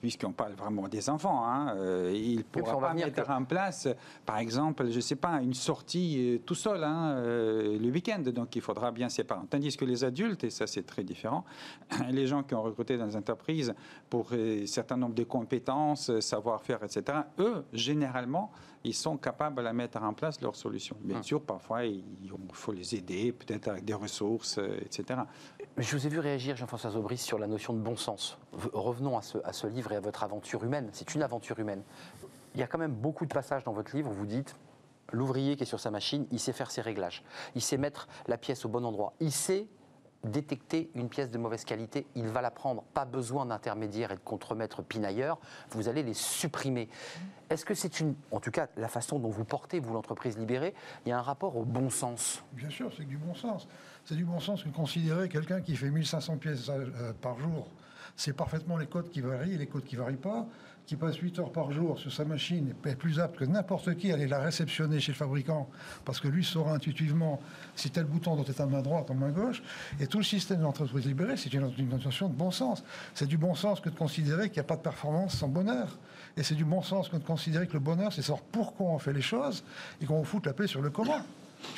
puisqu'on parle vraiment des enfants, hein, il pourra pas mettre que- en place, par exemple, je ne sais pas, une sortie tout seul hein, le week-end. Donc, il faudra bien séparer. Tandis que les adultes, et ça c'est très différent, [CLEARS THROAT] les gens qui ont recruté dans les entreprises pour un certain nombre de compétences, savoir-faire, etc., eux, généralement, ils sont capables de mettre en place leurs solutions. Bien Hum. sûr, parfois, il faut les aider, peut-être avec des ressources, euh, etc. Je vous ai vu réagir, Jean-François Aubry, sur la notion de bon sens. Revenons à ce, à ce livre et à votre aventure humaine. C'est une aventure humaine. Il y a quand même beaucoup de passages dans votre livre où vous dites l'ouvrier qui est sur sa machine, il sait faire ses réglages. Il sait mettre la pièce au bon endroit. Il sait détecter une pièce de mauvaise qualité, il va la prendre. Pas besoin d'intermédiaire et de contremaître pinailleurs. Vous allez les supprimer. Est-ce que c'est une, en tout cas, la façon dont vous portez, vous, l'entreprise libérée, il y a un rapport au bon sens? Bien sûr, c'est du bon sens. C'est du bon sens que considérer quelqu'un qui fait 1500 pièces euh, par jour, c'est parfaitement les codes qui varient et les codes qui varient pas, qui passe 8 heures par jour sur sa machine est plus apte que n'importe qui à aller la réceptionner chez le fabricant, parce que lui saura intuitivement si tel bouton doit être en main droite, en main gauche. Et tout le système de l'entreprise libérée, c'est une, notion de bon sens. C'est du bon sens que de considérer qu'il n'y a pas de performance sans bonheur. Et c'est du bon sens que de considérer que le bonheur, c'est savoir pourquoi on fait les choses et qu'on fout la paix sur le comment.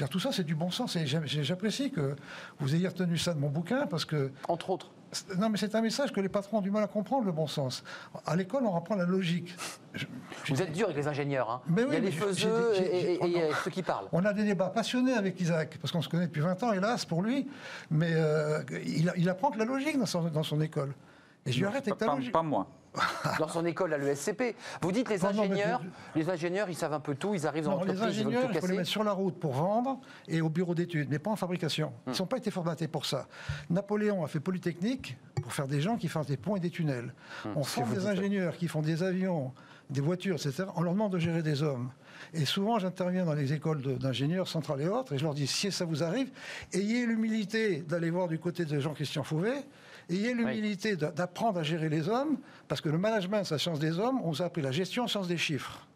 Tout ça, c'est du bon sens. Et j'a- j'apprécie que vous ayez retenu ça de mon bouquin parce que Entre autres. Non, mais c'est un message que les patrons ont du mal à comprendre, le bon sens. À l'école, on apprend la logique. Je- je- Vous êtes dur avec les ingénieurs. Hein. Mais il y oui, a les faiseux et, et- et il y a oh non. ceux qui parlent. On a des débats passionnés avec Isaac, parce qu'on se connaît depuis 20 ans, hélas, pour lui. Mais euh, il, il apprend que la logique dans son, dans son école. Et je lui arrête avec ta pas, logique. pas moi. [LAUGHS] dans son école à l'ESCP. Vous dites les Non, non, mais ingénieurs, les ingénieurs, ils savent un peu tout, ils arrivent dans Non, les l'entreprise, ils veulent ingénieurs, tout il faut les mettre sur la route pour vendre et au bureau d'études, mais pas en fabrication. Ils n'ont pas été formatés pour ça. Napoléon a fait Polytechnique pour faire des gens qui font des ponts et des tunnels. On forme des ingénieurs qui font des avions, des voitures, etc. On leur demande de gérer des hommes. Et souvent, j'interviens dans les écoles de- d'ingénieurs centrales et autres, et je leur dis, si ça vous arrive, ayez l'humilité d'aller voir du côté de Jean-Christian Fauvet, ayez l'humilité d'a- d'apprendre à gérer les hommes, parce que le management, c'est la science des hommes, on vous a appris la gestion, science des chiffres.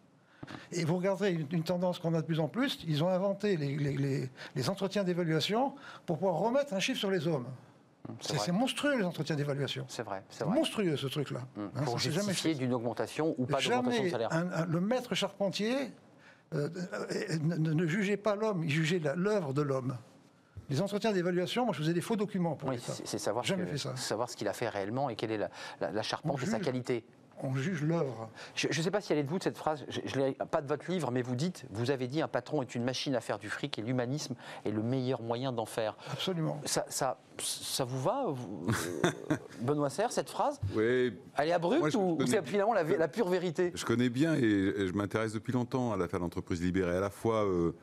Et vous regarderez une, une tendance qu'on a de plus en plus, ils ont inventé les, les- les- les entretiens d'évaluation pour pouvoir remettre un chiffre sur les hommes. C'est monstrueux les entretiens d'évaluation. C'est vrai, c'est monstrueux ce truc-là. Hum, Hein, Pour justifier fait. d'une augmentation ou pas d'augmentation de salaire. un- un- le maître charpentier euh, euh, ne, ne- ne jugeait pas l'homme, il jugeait la- l'œuvre de l'homme. Les entretiens d'évaluation, moi je faisais des faux documents pour Oui, c'est savoir, Jamais que- fait ça. savoir ce qu'il a fait réellement et quelle est la, la- la charpente et sa qualité. On juge l'œuvre. Je ne sais pas si elle est de vous, cette phrase, je, je l'ai pas de votre livre, mais vous dites, vous avez dit, un patron est une machine à faire du fric et l'humanisme est le meilleur moyen d'en faire. Absolument. Ça, ça, ça vous va, vous, euh, Benoît Serre, cette phrase? Oui, Elle est abrupte Moi, je ou, c'est finalement la, pure vérité? Je connais bien et je m'intéresse depuis longtemps à l'affaire d'entreprise libérée, à la fois euh,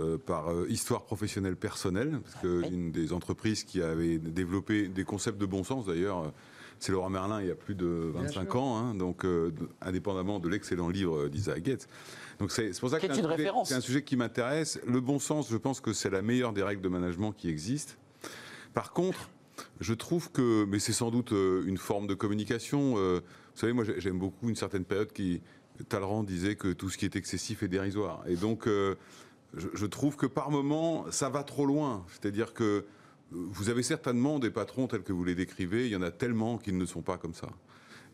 euh, par euh, histoire professionnelle personnelle, parce que Oui. une des entreprises qui avait développé des concepts de bon sens d'ailleurs, euh, c'est Laurent Merlin il y a plus de 25 sûr. ans, hein, donc euh, indépendamment de l'excellent livre d'Isaac Getz. Donc c'est pour ça que est c'est un sujet- un qui m'intéresse. Le bon sens, je pense que c'est la meilleure des règles de management qui existent. Par contre, je trouve que, mais c'est sans doute une forme de communication. vous savez, moi j'ai- j'aime beaucoup une certaine période qui, Talleyrand disait que tout ce qui est excessif est dérisoire. Et donc, je, je trouve que par moment, ça va trop loin. C'est-à-dire que euh, vous avez certainement des patrons tels que vous les décrivez, il y en a tellement qu'ils ne sont pas comme ça.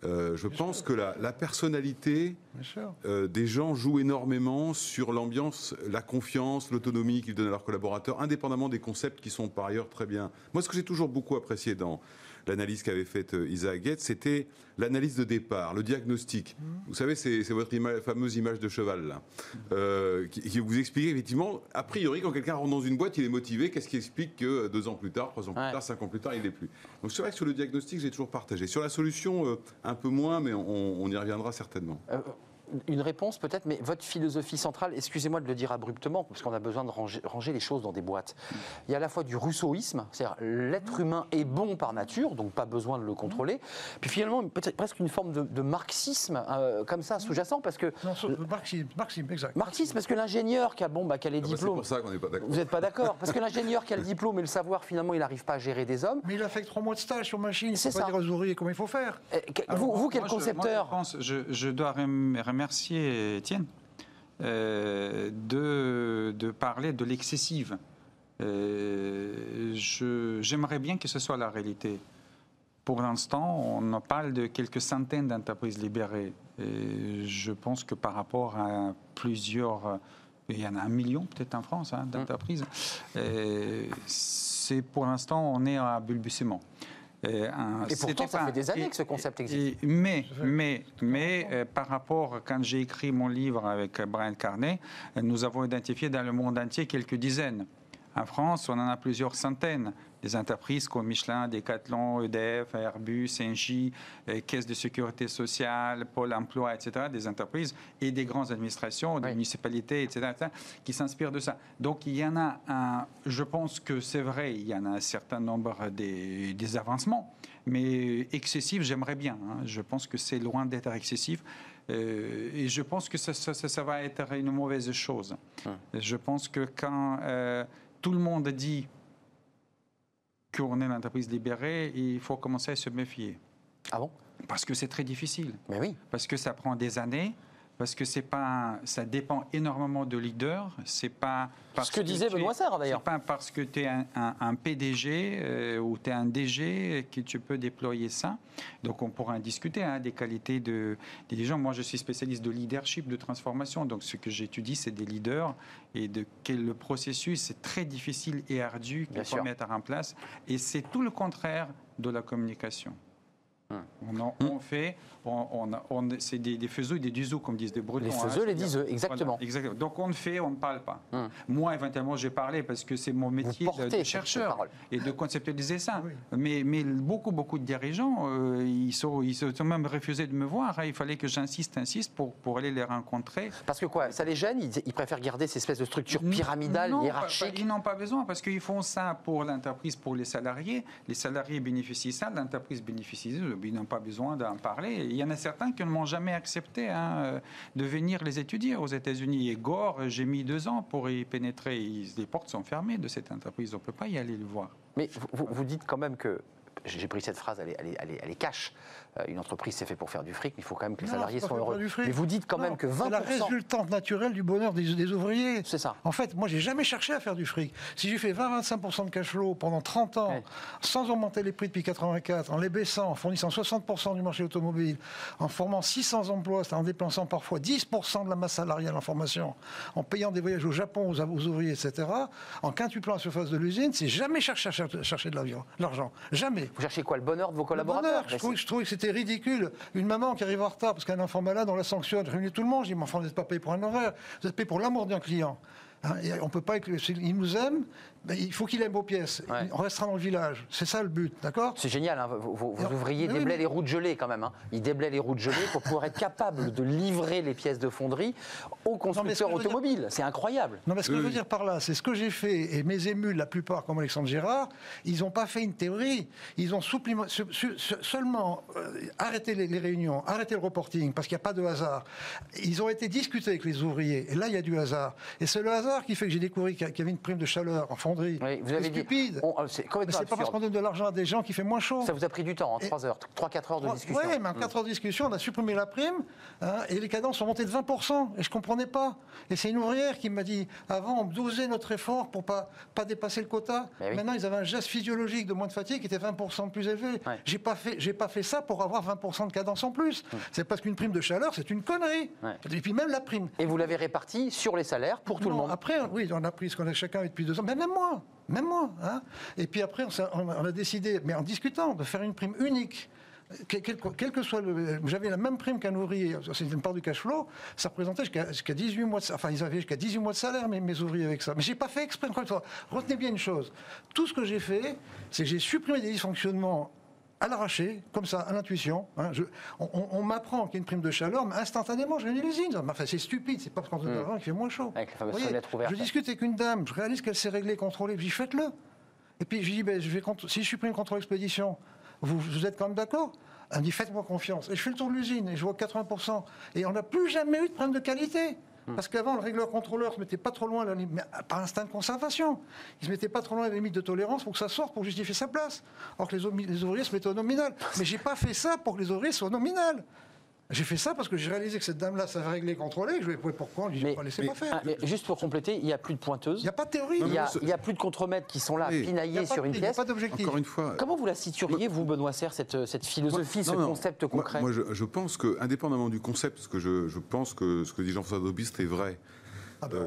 Euh, je pense que la, la personnalité euh, des gens jouent énormément sur l'ambiance, la confiance, l'autonomie qu'ils donnent à leurs collaborateurs, indépendamment des concepts qui sont par ailleurs très bien. Moi, ce que j'ai toujours beaucoup apprécié dans l'analyse qu'avait faite euh, Isaac Getz, c'était l'analyse de départ, le diagnostic. Vous savez, c'est votre ima- fameuse image de cheval, là, euh, qui, qui vous explique effectivement, a priori, quand quelqu'un rentre dans une boîte, il est motivé, qu'est-ce qui explique que euh, deux ans plus tard, trois ans plus Ouais. tard, cinq ans plus tard, il n'est plus? Donc c'est vrai que sur le diagnostic, j'ai toujours partagé. Sur la solution, euh, un peu moins, mais on, on y reviendra certainement. Euh, une réponse peut-être, mais votre philosophie centrale, excusez-moi de le dire abruptement, parce qu'on a besoin de ranger, ranger les choses dans des boîtes. Il y a à la fois du rousseauisme, c'est-à-dire l'être humain est bon par nature, donc pas besoin de le contrôler, puis finalement peut-être presque une forme de, de marxisme euh, comme ça sous-jacent, parce que Non, sur- marxisme, marxisme, exact. marxisme, parce que l'ingénieur qui a bon, bah, qui a les Ah bah, c'est diplômes, pour ça qu'on n'est pas d'accord. vous n'êtes pas d'accord, parce que l'ingénieur qui a le diplôme et le savoir, finalement, il n'arrive pas à gérer des hommes. Mais il a fait trois mois de stage sur machine, il C'est faut pas ça. dire aux ouvriers comment il faut faire. Eh, que- Alors, vous, vous, moi, quel je- moi, concepteur je, pense, je, je dois rem- remercier Étienne euh, de, de parler de l'excessive. Euh, J'aimerais bien que ce soit la réalité. Pour l'instant, on en parle de quelques centaines d'entreprises libérées. Et je pense que par rapport à plusieurs, il y en a un million peut-être en France hein, d'entreprises, euh, c'est pour l'instant, on est à balbutiement. Euh, un- Et pourtant, ça pas- fait des années et- que ce concept existe. et- mais, mais, mais euh, par rapport, quand j'ai écrit mon livre avec euh, Brian Carney, euh, nous avons identifié dans le monde entier quelques dizaines. En France, on en a plusieurs centaines. Des entreprises comme Michelin, Decathlon, EDF, Airbus, Engie, euh, Caisse de sécurité sociale, Pôle emploi, etc. Des entreprises et des grandes administrations, des Oui. municipalités, etc., etc., qui s'inspirent de ça. Donc il y en a un, je pense que c'est vrai, il y en a un certain nombre des, des avancements, mais excessif, j'aimerais bien. hein. Je pense que c'est loin d'être excessif. Euh, et je pense que ça, ça- va être une mauvaise chose. Je pense que quand euh, tout le monde dit qu'on est l'entreprise libérée, il faut commencer à se méfier. Ah bon? Parce que c'est très difficile Mais oui. parce que ça prend des années, parce que c'est pas, ça dépend énormément de leader. C'est pas parce Ce que disait Benoît d'ailleurs. C'est pas parce que tu es un, un- un PDG euh, ou tu es un DG que tu peux déployer ça. Donc on pourra en discuter hein, des qualités de, des gens. Moi, je suis spécialiste de leadership, de transformation. Donc ce que j'étudie, c'est des leaders et de quel le processus c'est très difficile et ardu qu'il faut mettre en place. Et c'est tout le contraire de la communication. Hum. On, en- on fait, on, on, on- c'est des, des faiseux et des duseux, comme disent les Bretons. Les hein, faiseux, les c'est-à-dire- diseux, exactement. Voilà, exactement. Donc on le fait, on ne parle pas. Hum. Moi, éventuellement, j'ai parlé parce que c'est mon métier de- chercheur et de conceptualiser ça. Oui. Mais, mais beaucoup, beaucoup de dirigeants, euh, ils, sont, ils se sont même refusé de me voir. hein. Il fallait que j'insiste, insiste pour, pour aller les rencontrer. Parce que quoi Ça les gêne ils, ils préfèrent garder ces espèces de structures pyramidales, Non, hiérarchiques pas- ils n'ont pas besoin parce qu'ils font ça pour l'entreprise, pour les salariés. Les salariés bénéficient de ça, l'entreprise bénéficie de ça. Ils n'ont pas besoin d'en parler. Il y en a certains qui ne m'ont jamais accepté hein, euh, de venir les étudier aux États-Unis. Et Gore, j'ai mis deux ans pour y pénétrer. Les portes sont fermées de cette entreprise. On ne peut pas y aller le voir. Mais vous, dites quand même que. J'ai pris cette phrase, elle est, elle elle est- cash. Euh, une entreprise, c'est fait pour faire du fric, mais il faut quand même que les Non, salariés soient heureux. Mais vous dites quand Non, même que C'est la 20%. résultante naturelle du bonheur des, des ouvriers. C'est ça. En fait, moi, j'ai jamais cherché à faire du fric. Si j'ai fait 20-25% de cash flow pendant 30 ans, sans augmenter les prix depuis 84, en les baissant, en fournissant 60% du marché automobile, en formant 600 emplois, en dépensant parfois 10% de la masse salariale en formation, en payant des voyages au Japon aux, aux ouvriers, etc., en quintuplant la surface de l'usine, c'est jamais chercher de l'argent. Jamais. Vous cherchez quoi Le bonheur de vos Le collaborateurs? bonheur. Je, trouvais, c'est- je trouvais que c'était ridicule. Une maman qui arrive en retard parce qu'un enfant malade, on la sanctionne. Je tout le monde. Je dis, mais enfin, vous n'êtes pas payé pour un horaire. Vous êtes payé pour l'amour d'un client. Hein, et on peut pas. Il nous aime. Ben, il faut qu'il aime vos pièces. Ouais. On restera dans le village. C'est ça le but, d'accord? C'est génial, hein, vos, vos- vos Alors, ouvriers oui, déblaient mais- les roues de gelée quand même. hein. Ils déblaient les roues de gelée pour pouvoir être capables de livrer les pièces de fonderie aux constructeurs dire- automobiles. C'est incroyable. Non, mais ce que Oui, je veux dire par là, c'est ce que j'ai fait, et mes émules, la plupart, comme Alexandre Gérard, ils n'ont pas fait une théorie. Ils ont supplima- su- su- su- seulement euh, arrêté les, les réunions, arrêté le reporting, parce qu'il n'y a pas de hasard. Ils ont été discutés avec les ouvriers, et là, il y a du hasard. Et c'est le hasard qui fait que j'ai découvert qu'il y avait une prime de chaleur en fonderie. Oui, vous avez dit. stupide. euh, c'est pas parce qu'on donne de l'argent à des gens qui fait moins chaud. Ça vous a pris du temps, Et- 3 heures, 3-4 heures de discussion. Oui, mais en Mm. 4 heures de discussion, on a supprimé la prime hein, et les cadences sont montées de 20%. Et je ne comprenais pas. Et c'est une ouvrière qui m'a dit avant, on dosait notre effort pour ne pas, pas dépasser le quota. Oui. Maintenant, ils avaient un geste physiologique de moins de fatigue qui était 20% plus élevé. Ouais. J'ai pas fait, j'ai pas fait ça pour avoir 20% de cadence en plus. C'est parce qu'une prime de chaleur, c'est une connerie. Ouais. Et puis même la prime. Et vous l'avez réparti sur les salaires pour tout le monde. Après, oui, on a pris ce qu'on a chacun depuis deux ans, mais même moi, même moi. hein. Et puis après, on, a décidé, mais en discutant, de faire une prime unique. Quel, que soit le. J'avais la même prime qu'un ouvrier, c'est une part du cash flow, ça représentait jusqu'à jusqu'à 18 mois de Enfin, ils avaient jusqu'à 18 mois de salaire, mes, mes ouvriers, avec ça. Mais j'ai pas fait exprès. Retenez bien une chose. Tout ce que j'ai fait, c'est que j'ai supprimé des dysfonctionnements à l'arraché, comme ça, à l'intuition. hein. On m'apprend qu'il y a une prime de chaleur, mais instantanément, je gagne l'usine. Enfin, c'est stupide, c'est pas parce qu'on donne de qu'il fait moins chaud. Avec la voyez. Je discute avec une dame, je réalise qu'elle s'est réglée, contrôlée, je dis faites-le. Et puis je dis, ben, je vais si je supprime le contrôle expédition, vous, vous êtes quand même d'accord? Elle me dit faites-moi confiance. Et je fais le tour de l'usine et je vois 80%. Et on n'a plus jamais eu de problème de qualité. Hmm. Parce qu'avant, le régleur contrôleur se mettait pas trop loin, par instinct de conservation. Il se mettait pas trop loin à la limite de tolérance pour que ça sorte, pour justifier sa place. Or que les ouvriers se mettaient au nominal. Mais j'ai pas fait ça pour que les ouvriers soient au nominal. J'ai fait ça parce que j'ai réalisé que cette dame-là savait régler, contrôler. Je lui ai dit pourquoi On lui dit Mais- pas laissez mais- pas faire. ah, mais juste pour compléter, il n'y a plus de Il pointeuses. n'y a pas de théorie. Il n'y a, mais il y a plus de contremaîtres qui sont là, Oui. Il pinaillés sur une il y a pièce. pas d'objectif. Encore une fois. Comment vous la situeriez, vous, Benoît Serre, cette, cette philosophie, ce Non, non. concept Moi- concret Moi, je, je pense que, indépendamment du concept, parce que je, je pense que ce que dit Jean-François Daubiste est vrai. Ah ben, Euh,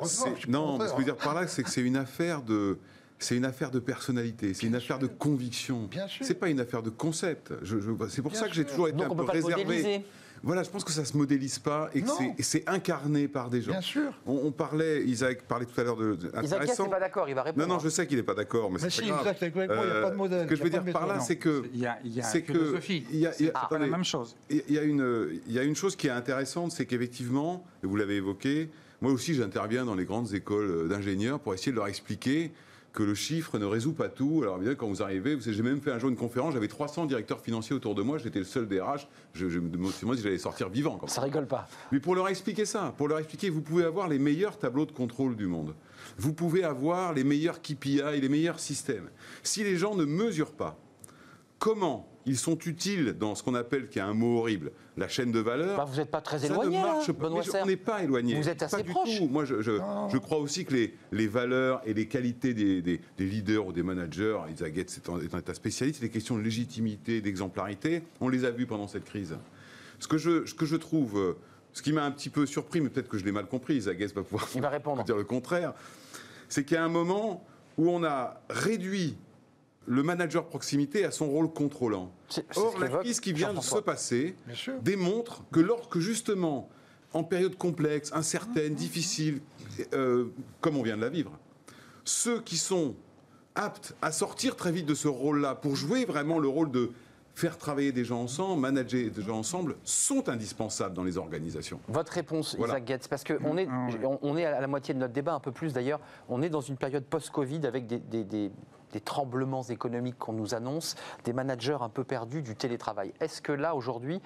non, ce que je veux dire par là, c'est que c'est une affaire de. C'est une affaire de personnalité, c'est une affaire de conviction. Bien sûr. C'est pas une affaire de concept. Je- je- c'est pour Bien ça que j'ai toujours été Donc un on ne peu peut pas le réservé. modéliser. Voilà, je pense que ça se modélise pas et que c'est- et c'est incarné par des gens. Bien sûr. On, on parlait, Isaac parlait tout à l'heure de, de- Isaac intéressant. n'est pas d'accord, il va répondre. Non, non, je sais qu'il n'est pas d'accord, mais Mais c'est si, pas grave. Isaac, avec moi, il n'y a Euh, pas de modèle. Ce que je veux dire de par là, c'est que Il y a, il y a c'est que il y a- il y a- C'est pas attendez. la même chose. Il y a une, il y a une chose qui est intéressante, c'est qu'effectivement, et vous l'avez évoqué, moi aussi j'interviens dans les grandes écoles d'ingénieurs pour essayer de leur expliquer que le chiffre ne résout pas tout. Alors bien quand vous arrivez, vous savez, j'ai même fait un jour une conférence, j'avais 300 directeurs financiers autour de moi, j'étais le seul DRH, je, je me demandais si j'allais sortir vivant. Ça rigole pas. Mais pour leur expliquer ça, pour leur expliquer, vous pouvez avoir les meilleurs tableaux de contrôle du monde. Vous pouvez avoir les meilleurs KPI, les meilleurs systèmes. Si les gens ne mesurent pas comment ils sont utiles dans ce qu'on appelle, qui a un mot horrible, la chaîne de valeur, Bah, vous n'êtes pas très ça éloigné, ne là, marche pas. Je- Serre. on n'est pas éloigné. Vous êtes Pas assez du proche. tout. Moi, je, je, je crois aussi que les, les valeurs et les qualités des, des- des leaders ou des managers, Isaac Getz est un, est un tas spécialiste, les questions de légitimité, d'exemplarité, on les a vues pendant cette crise. Ce que je, ce que je trouve, euh, ce qui m'a un petit peu surpris, mais peut-être que je l'ai mal compris, Getz va pouvoir Il va répondre. [LAUGHS] dire le contraire, c'est qu'il y a un moment où on a réduit le manager proximité à son rôle contrôlant. Or, ce la crise qui vient de se passer démontre que lorsque justement, en période complexe, incertaine, difficile, euh, comme on vient de la vivre, ceux qui sont aptes à sortir très vite de ce rôle-là pour jouer vraiment le rôle de faire travailler des gens ensemble, manager des gens ensemble, sont indispensables dans les organisations. Votre réponse, Voilà. Isaac Getz, parce qu'on est, Ah on, on est à la moitié de notre débat, un peu plus d'ailleurs. On est dans une période post-Covid avec des, des- des- des tremblements économiques qu'on nous annonce, des managers un peu perdus du télétravail. Est-ce que là, aujourd'hui,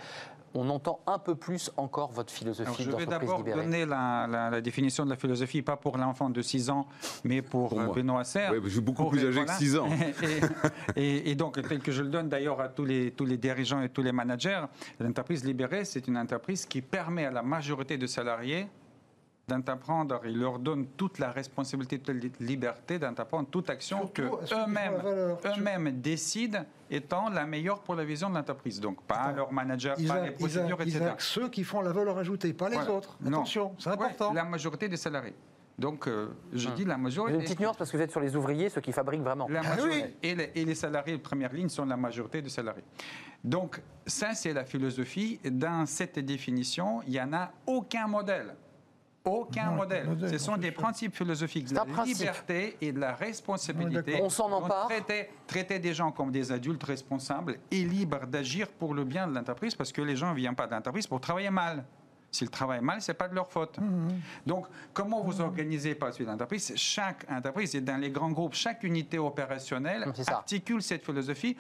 on entend un peu plus encore votre Alors, philosophie je vais d'abord donner la, la- la définition de la philosophie, pas pour l'enfant de 6 ans, mais pour, Pour euh. Benoît Serre. Ouais, je suis beaucoup Pour- plus âgé voilà. que 6 ans. [LAUGHS] et, et- et donc, tel que je le donne d'ailleurs à tous les, tous les dirigeants et tous les managers, l'entreprise libérée, c'est une entreprise qui permet à la majorité de salariés d'entreprendre, il leur donne toute la responsabilité, toute la liberté d'entreprendre toute action Surtout que eux-mêmes eux-mêmes décident étant la meilleure pour la vision de l'entreprise. Donc, pas Attends, leur manager, pas les procédures, Isaac, etc. Isaac, ceux qui font la valeur ajoutée, pas les Voilà. autres. Attention, c'est Ouais, important. la majorité des salariés. Donc, euh, je Hum. dis la majorité. Une petite nuance parce que vous êtes sur les ouvriers, ceux qui fabriquent vraiment. La Ah majorité. oui. et, les, et les salariés de première ligne sont la majorité des salariés. Donc, ça, c'est la philosophie. Dans cette définition, il n'y en a aucun modèle. Aucun Non, modèle. Ce sont c'est des principes philosophiques de C'est la principe. liberté et de la responsabilité. On s'en empare. Traiter, traiter des gens comme des adultes responsables et libres d'agir pour le bien de l'entreprise parce que les gens ne viennent pas de l'entreprise pour travailler mal. S'ils travaillent mal, ce n'est pas de leur faute. Donc, comment vous organisez par la suite l'entreprise Chaque entreprise, et dans les grands groupes, chaque unité opérationnelle C'est articule cette philosophie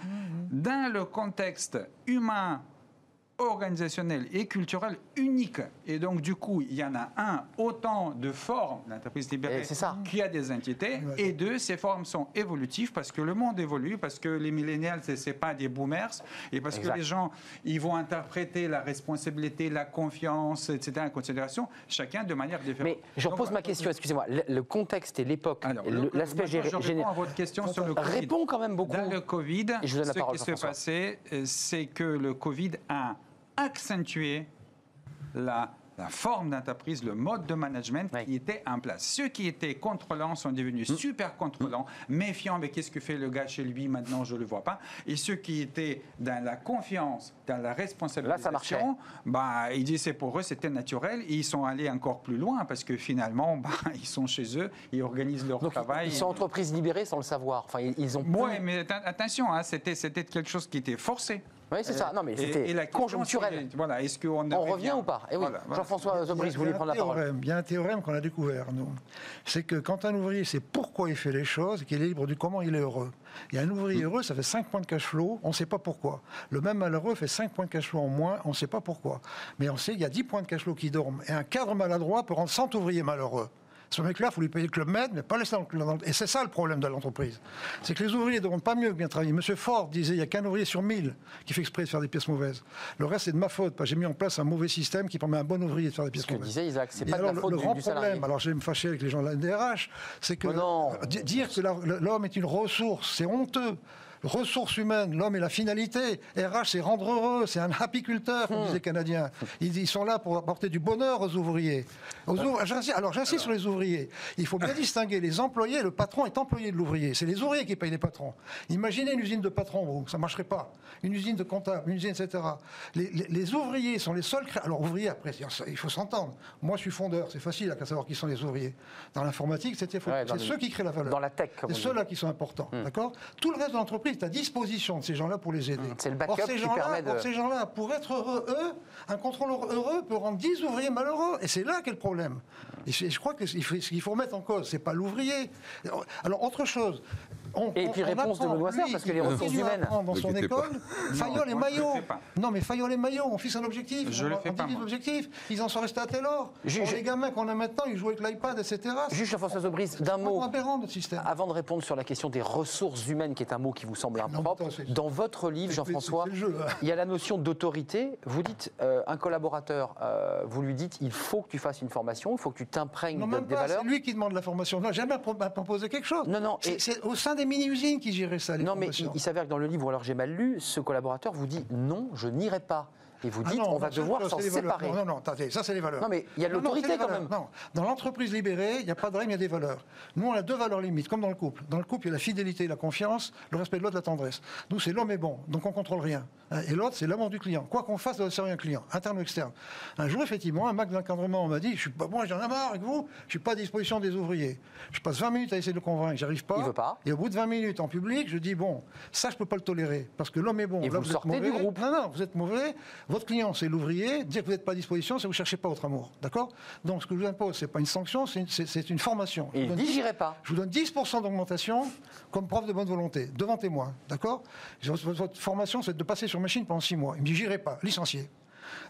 dans le contexte humain, organisationnel et culturel unique. Et donc, du coup, il y en a un, autant de formes d'entreprise libérée qu'il y a des entités, et deux, ces formes sont évolutives parce que le monde évolue, parce que les millénials, ce n'est pas des boomers, et parce Exact. que les gens, ils vont interpréter la responsabilité, la confiance, etc., en considération, chacun de manière différente. Mais je Donc, repose ma question, excusez-moi. Le, le contexte et l'époque, l'aspect je réponds général. à votre question sur le Covid. Répond quand même beaucoup. Dans le Covid, Et je vous donne la ce parole, qui s'est Jean-François. passé, euh, c'est que le Covid a accentué la la forme d'entreprise, le mode de management qui était en place. Ceux qui étaient contrôlants sont devenus Mm. super contrôlants, méfiants, mais qu'est-ce que fait le gars chez lui maintenant, je ne le vois pas. Et ceux qui étaient dans la confiance, dans la responsabilisation, bah, ils disaient pour eux c'était naturel, et ils sont allés encore plus loin parce que finalement, bah, [LAUGHS] ils sont chez eux, ils organisent leur Donc, travail. ils sont entreprises libérées sans le savoir. Enfin, ils- ont. Oui, mais atten- attention, hein, c'était quelque chose qui était forcé. Oui, c'est ça. Non, mais Et- c'était et conjoncturel. Voilà, est-ce qu'on On revient ou pas? Eh oui, Voilà, voilà. Jean-François Zobris, vous voulez prendre la parole Il y a un théorème qu'on a découvert, nous. C'est que quand un ouvrier sait pourquoi il fait les choses, et qu'il est libre du comment il est heureux. Il y a un ouvrier heureux, ça fait 5 points de cash flow, on ne sait pas pourquoi. Le même malheureux fait 5 points de cash flow en moins, on ne sait pas pourquoi. Mais on sait qu'il y a 10 points de cash flow qui dorment. Et un cadre maladroit peut rendre 100 ouvriers malheureux. Ce mec-là, il faut lui payer le club med, mais pas laisser dans le club. Et c'est ça le problème de l'entreprise. C'est que les ouvriers ne demandent pas mieux que bien travailler. Monsieur Ford disait il n'y a qu'un ouvrier sur 1000 qui fait exprès de faire des pièces mauvaises. Le reste, c'est de ma faute, parce que j'ai mis en place un mauvais système qui permet à un bon ouvrier de faire des pièces Ce que mauvaises. disait Isaac, c'est pas de alors, la le- faute le du, grand du salarié. problème, alors je vais me fâcher avec les gens de la DRH, c'est que Mais non. di- dire que la- l'homme est une ressource, c'est honteux. Ressources humaines, l'homme est la finalité. RH, c'est rendre heureux, c'est un apiculteur, comme disaient les Canadiens. Ils, ils sont là pour apporter du bonheur aux ouvriers. Aux ouvriers- j'insiste- alors j'insiste sur les ouvriers. Il faut bien [COUGHS] distinguer les employés. Le patron est employé de l'ouvrier. C'est les ouvriers qui payent les patrons. Imaginez une usine de patrons, vous, ça ne marcherait pas. Une usine de comptable, une usine, etc. Les, les- les ouvriers sont les seuls. cré- Alors ouvriers, après, il faut s'entendre. Moi, je suis fondeur, c'est facile à savoir qui sont les ouvriers. Dans l'informatique. Ouais, c'est le- ceux qui créent la valeur. Dans la tech, C'est ceux-là qui sont importants, d'accord? Tout le reste de l'entreprise est à disposition de ces gens-là pour les aider. C'est le Or, ces qui gens-là, permet de- or, ces gens-là, pour être heureux, eux, un contrôleur heureux peut rendre 10 ouvriers malheureux. Et c'est là qu'est le problème. Et je, crois que ce qu'il faut remettre en cause, c'est pas l'ouvrier. Alors, autre chose. On- Et on- puis on réponse de apprend, Benoît Serre, lui, parce que les ressources humaines. dans son école, Fayol et Maillot. Non, mais Fayol et Maillot, on fixe un objectif. Je on, le on fais pas, l'objectif. Ils en sont restés à. Juge- Or, les gamins qu'on a maintenant, ils jouent avec l'iPad, etc. Juste Jean-François Zobris, d'un C'est mot, aberrant, notre système. avant de répondre sur la question des ressources humaines, qui est un mot qui vous semble Non, impropre, dans votre livre, Jean-François, il y a la notion d'autorité. Vous dites, euh, un collaborateur, euh, vous lui dites, il faut que tu fasses une formation, il faut que tu t'imprègnes de- des pas, valeurs. c'est lui qui demande la formation. Non, jamais pro- m'a proposé quelque chose. Non, non, c'est au sein des mini-usines qui géraient ça, les Non, mais il, il s'avère que dans le livre, alors j'ai mal lu, ce collaborateur vous dit non, je n'irai pas. Et vous Ah dites, non, on va non, ça, devoir ça, s'en séparer. Non, non, non, attendez, ça c'est les valeurs. Non, mais il y a non, l'autorité quand même. Non, dans l'entreprise libérée, il n'y a pas de règle, il y a des valeurs. Nous, on a deux valeurs limites, comme dans le couple. Dans le couple, il y a la fidélité, la confiance, le respect de l'autre, la tendresse. Nous, c'est l'homme est bon, donc on contrôle rien. Hein, Et l'autre, c'est l'amour du client. Quoi qu'on fasse, doit servir un client, interne ou externe. Un jour, effectivement, un mac d'encadrement m'a dit, je suis pas, moi, j'en ai marre avec vous, je suis pas à disposition des ouvriers. Je passe 20 minutes à essayer de le convaincre, j'arrive pas. Il veut pas. Et au bout de 20 minutes en public, je dis, bon, ça, je peux pas le tolérer, parce que l'homme est bon. Et Là, vous sortez du groupe. Non, non, vous êtes mauvais. Votre client, c'est l'ouvrier. Dire que vous n'êtes pas à disposition, c'est que vous ne cherchez pas votre amour. D'accord? Donc, ce que je vous impose, ce n'est pas une sanction, c'est une, formation. Je il vous dit, j'irai pas. Je vous donne 10% d'augmentation comme preuve de bonne volonté, devant témoin. D'accord? Votre formation, c'est de passer sur machine pendant 6 mois. Il me dit, j'irai pas, licencié.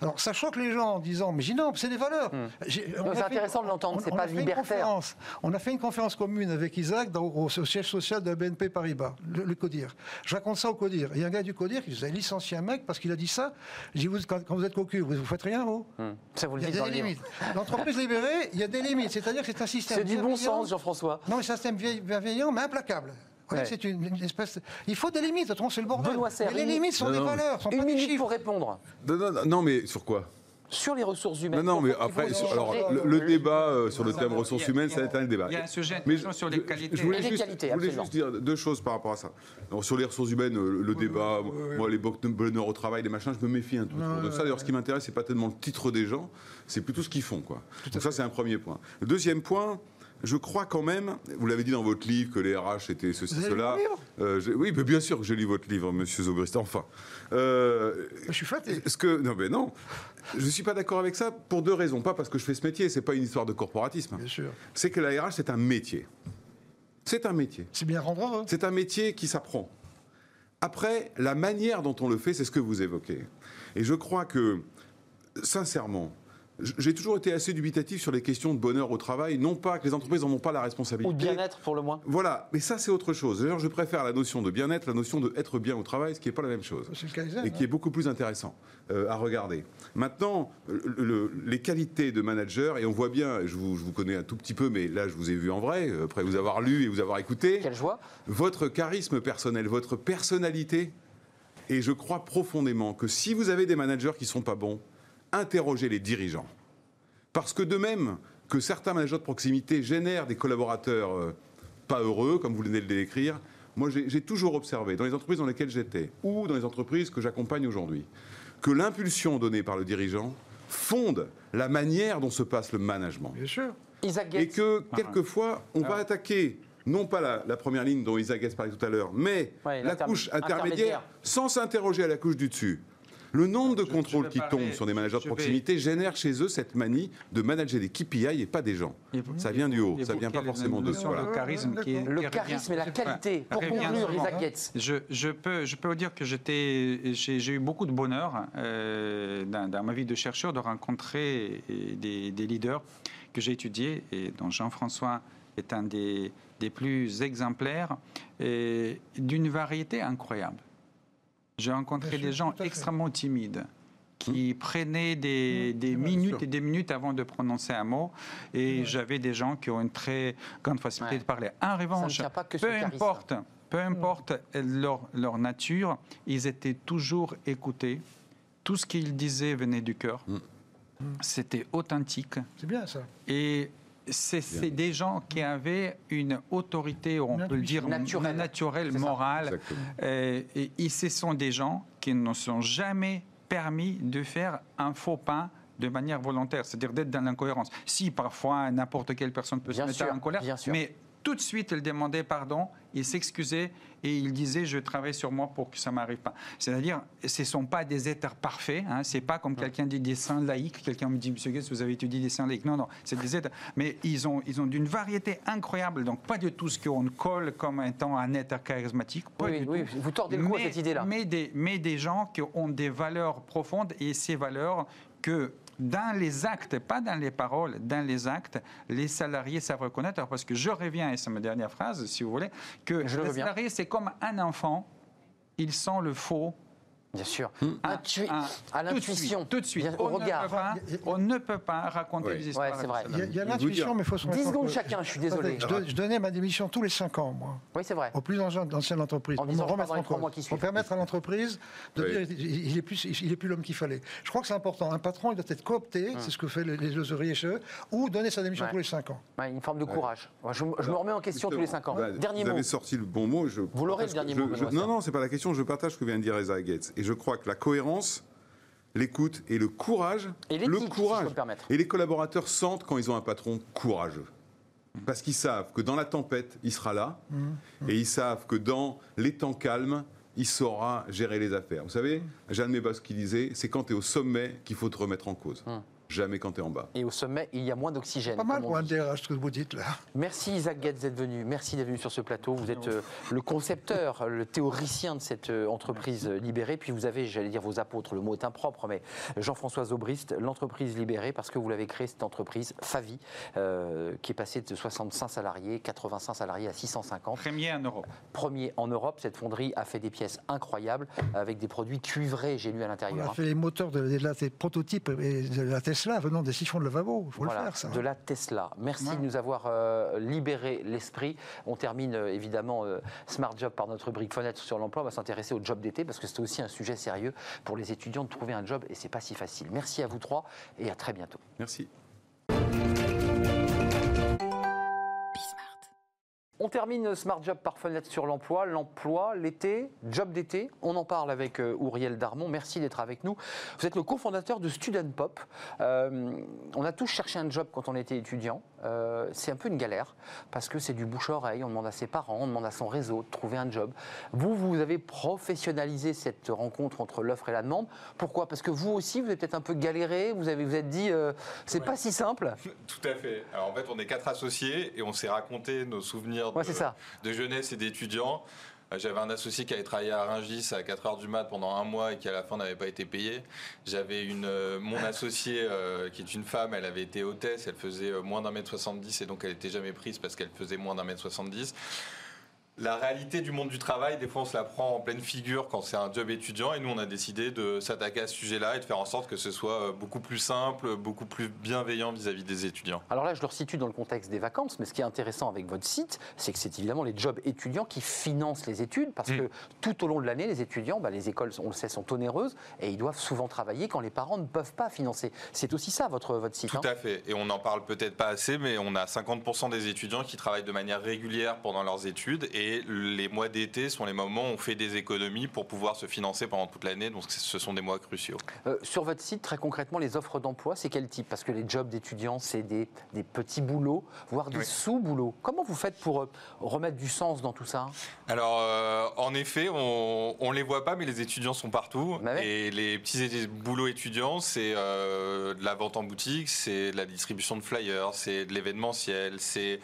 Alors, ça choque les gens en disant, mais j'ai non, c'est des valeurs. A c'est intéressant de l'entendre, c'est pas libertaire. conférence. On a fait une conférence commune avec Isaac dans- au, au siège social de la BNP Paribas, le, le CODIR. Je raconte ça au CODIR. Il y a un gars du CODIR qui nous a licencié un mec parce qu'il a dit ça. J'ai vous, quand, quand vous êtes cocu, vous, vous faites rien, vous Hum. Ça, vous le Il y a des limites. L'entreprise libérée, il y a des limites. C'est-à-dire que c'est un [LAUGHS] système. C'est du bon sens, Jean-François. Non, c'est un système bienveillant, mais implacable. Vous voyez, Ouais. c'est une, une espèce. Il faut des limites, autrement c'est le bordel. Benoît Serre, Mais les limites sont Non, des non. valeurs, sont Une pas des minute chiffres. pour répondre. Non, non, non, non, mais sur quoi? Sur les ressources humaines. Non, non, mais après, sur- alors, le, débat euh, sur le Non, thème non, ressources humaines, ça a- va être un débat. il y a un sujet Mais sur les qualités. Je voulais, les juste, qualités, je voulais juste dire deux choses par rapport à ça. Alors, sur les ressources humaines, euh, le débat, moi, les bo- bonheur au travail, les machins, je me méfie un tout peu de ça. D'ailleurs, ce qui m'intéresse, c'est pas tellement le titre des gens, c'est plutôt ce qu'ils font. Quoi. Donc ça, c'est un premier point. Le deuxième point, je crois quand même, vous l'avez dit dans votre livre que les RH étaient ceci, cela. Euh, oui, mais bien sûr que j'ai lu votre livre, Monsieur Zobrist. Enfin, Euh, Je suis flatté. ce que non, mais non, je suis pas d'accord avec ça pour deux raisons. Pas parce que je fais ce métier, c'est pas une histoire de corporatisme. Bien sûr. C'est que la RH, c'est un métier. C'est un métier. C'est bien rendre heureux. C'est un métier qui s'apprend. Après, la manière dont on le fait, c'est ce que vous évoquez. Et je crois que, sincèrement, j'ai toujours été assez dubitatif sur les questions de bonheur au travail. Non pas que les entreprises n'en ont pas la Ou responsabilité. de bien-être pour le moins. Voilà, mais ça c'est autre chose. D'ailleurs, je préfère la notion de bien-être, la notion de être bien au travail, ce qui n'est pas la même chose C'est le Kaizen. et qui est beaucoup plus intéressant euh, à regarder. Maintenant, le- le- les qualités de manager, et on voit bien, je vous, je vous connais un tout petit peu, mais là je vous ai vu en vrai, euh, après vous avoir lu et vous avoir écouté, Quelle joie. votre charisme personnel, votre personnalité, et je crois profondément que si vous avez des managers qui ne sont pas bons, interrogez les dirigeants. Parce que de même que certains managers de proximité génèrent des collaborateurs euh, pas heureux, comme vous venez de l'écrire, moi j'ai toujours observé dans les entreprises dans lesquelles j'étais ou dans les entreprises que j'accompagne aujourd'hui que l'impulsion donnée par le dirigeant fonde la manière dont se passe le management. Bien sûr. Isaac Et que quelquefois, on va Ah. attaquer non pas la, la première ligne dont Isaac parlait tout à l'heure, mais Ouais, la couche intermédiaire. intermédiaire, sans s'interroger à la couche du dessus. Le nombre de Je- contrôles qui parler- tombent sur des managers de vais- proximité génère chez eux cette manie de manager des KPI et pas des gens. Vous- Ça vient du haut, ça vient pas forcément de soi. de charisme qui est- Le charisme et la qualité. Pour conclure. Isaac Getz. Je, je peux, je peux vous dire que j'ai, eu beaucoup de bonheur euh, dans, dans ma vie de chercheur de rencontrer euh, des, des leaders que j'ai étudiés et dont Jean-François est un des, des plus exemplaires et d'une variété incroyable. J'ai rencontré Bien sûr, des gens extrêmement timides qui prenaient des, des bien minutes et des minutes avant de prononcer un mot. Et j'avais des gens qui ont une très grande facilité Ouais. de parler. En revanche, pas que peu importe, peu importe leur, leur nature, ils étaient toujours écoutés. Tout ce qu'ils disaient venait du cœur. C'était authentique. C'est bien ça. Et c'est des gens qui avaient une autorité, on peut le dire, Naturelle. morale. Euh, et, et ce sont des gens qui ne sont jamais permis de faire un faux pas de manière volontaire, c'est-à-dire d'être dans l'incohérence. Si parfois n'importe quelle personne peut Bien se mettre sûr, en colère, bien sûr. mais tout de suite il demandait pardon, il s'excusait et il disait je travaille sur moi pour que ça m'arrive pas. C'est-à-dire ce ne sont pas des êtres parfaits, hein, c'est pas comme quelqu'un dit des saints laïcs, quelqu'un me dit monsieur Guess, vous avez étudié des saints laïcs. Non non, c'est des êtres, mais ils ont ils ont d'une variété incroyable, donc pas du tout ce qu'on colle comme étant un être charismatique, pas Oui, du oui, tout. vous tordez le cou à cette idée-là. Mais des, mais des gens qui ont des valeurs profondes et ces valeurs que dans les actes, pas dans les paroles, dans les actes, les salariés savent reconnaître. Parce que je reviens, et c'est ma dernière phrase, si vous voulez, que Je le les salariés, c'est comme un enfant, ils sont le faux. Bien sûr. Intui- un- à tout de l'intuition. suite, Tout de suite. Bien- On ne regard. peut pas- On ne peut pas raconter Ouais. des histoires. Ouais, c'est vrai. Il y a, il y a vous l'intuition, mais il faut se 10 rendre compte secondes que- chacun, je suis désolé. Je, don- je donnais ma démission tous les 5 ans, moi, Oui, c'est vrai. au plus ancien entreprise, En disant, remettre en cause, pour permettre à l'entreprise de Oui. dire il il est plus, il est plus l'homme qu'il fallait. Je crois que c'est important. Un patron, il doit être coopté, c'est ce que fait les, les chez eux, ou donner sa démission. Ouais. tous les 5 ans. Ouais, une forme de courage. Je, je me remets en question tous les 5 ans. Bah, Dernier vous mot. avez sorti le bon mot. Vous l'aurez, le partage- dernier mot, Non, non, c'est pas la question. Je partage ce que vient de dire Isaac Gates. Et je crois que la cohérence, l'écoute et le courage, Et le l'éthique, si je courage. peux me permettre. et les collaborateurs sentent quand ils ont un patron courageux. Parce qu'ils savent que dans la tempête, il sera là. Et ils savent que dans les temps calmes, il saura gérer les affaires. Vous savez, Jeanne Mébas qui disait, c'est quand tu es au sommet qu'il faut te remettre en cause. Jamais quand tu es en bas. Et au sommet, il y a moins d'oxygène. Pas mal on pour un. DRH, ce que vous dites là. Merci Isaac Getz d'être venu. Merci d'être venu sur ce plateau. Vous êtes euh, le concepteur, le théoricien de cette euh, entreprise euh, libérée. Puis vous avez, j'allais dire vos apôtres, le mot est impropre, mais Jean-François Zobrist, l'entreprise libérée, parce que vous l'avez créée, cette entreprise, Favi, euh, qui est passée de 65 salariés, 85 salariés à 650. Premier en Europe. Premier en Europe, cette fonderie a fait des pièces incroyables avec des produits cuivrés, j'ai lu à On l'intérieur. a hein. fait les moteurs de, de la, des prototypes et de la Tesla venant des siphons de lavabo. Il faut Voilà, le faire, ça. de la Tesla. Merci Ouais. de nous avoir euh, libéré l'esprit. On termine euh, évidemment euh, Smart Job par notre rubrique fenêtre sur l'emploi. On va s'intéresser au job d'été parce que c'est aussi un sujet sérieux pour les étudiants de trouver un job et c'est pas si facile. Merci à vous trois et à très bientôt. Merci. On termine Smart Job par fenêtre sur l'emploi. L'emploi, l'été, job d'été. On en parle avec euh, Ouriel Darmon. Merci d'être avec nous. Vous êtes le cofondateur de Student Pop. Euh, on a tous cherché un job quand on était étudiant. Euh, c'est un peu une galère parce que c'est du bouche-oreille. On demande à ses parents, on demande à son réseau de trouver un job. Vous, vous avez professionnalisé cette rencontre entre l'offre et la demande. Pourquoi? Parce que vous aussi, vous avez peut-être un peu galéré. Vous avez vous êtes dit, euh, c'est Ouais. pas si simple. [LAUGHS] Tout à fait. Alors en fait, on est quatre associés et on s'est raconté nos souvenirs de, ça. de jeunesse et d'étudiants. Euh, J'avais un associé qui avait travaillé à Rungis à 4 heures du mat pendant un mois et qui à la fin n'avait pas été payé. J'avais une euh, mon associée euh, qui est une femme, elle avait été hôtesse, elle faisait moins d'un mètre 70 et donc elle n'était jamais prise parce qu'elle faisait moins d'un mètre 70. La réalité du monde du travail, des fois, on se la prend en pleine figure quand c'est un job étudiant. Et nous, on a décidé de s'attaquer à ce sujet-là et de faire en sorte que ce soit euh, beaucoup plus simple, beaucoup plus bienveillant vis-à-vis des étudiants. Alors là, je le resitue dans le contexte des vacances, mais ce qui est intéressant avec votre site, c'est que c'est évidemment les jobs étudiants qui financent les études, parce Mm. que tout au long de l'année, les étudiants, bah, les écoles, on le sait, sont onéreuses, et ils doivent souvent travailler quand les parents ne peuvent pas financer. C'est aussi ça, votre, votre site. Tout hein à fait. Et on n'en parle peut-être pas assez, mais on a 50% des étudiants qui travaillent de manière régulière pendant leurs études. Et les mois d'été sont les moments où on fait des économies pour pouvoir se financer pendant toute l'année. Donc ce sont des mois cruciaux. Euh, sur votre site, très concrètement, les offres d'emploi, c'est quel type? Parce que les jobs d'étudiants, c'est des, des petits boulots, voire des Oui. sous-boulots. Comment vous faites pour euh, remettre du sens dans tout ça Alors, euh, en effet, on ne les voit pas, mais les étudiants sont partout. Bah ouais. Et les petits et- boulots étudiants, c'est euh, de la vente en boutique, c'est de la distribution de flyers, c'est de l'événementiel, c'est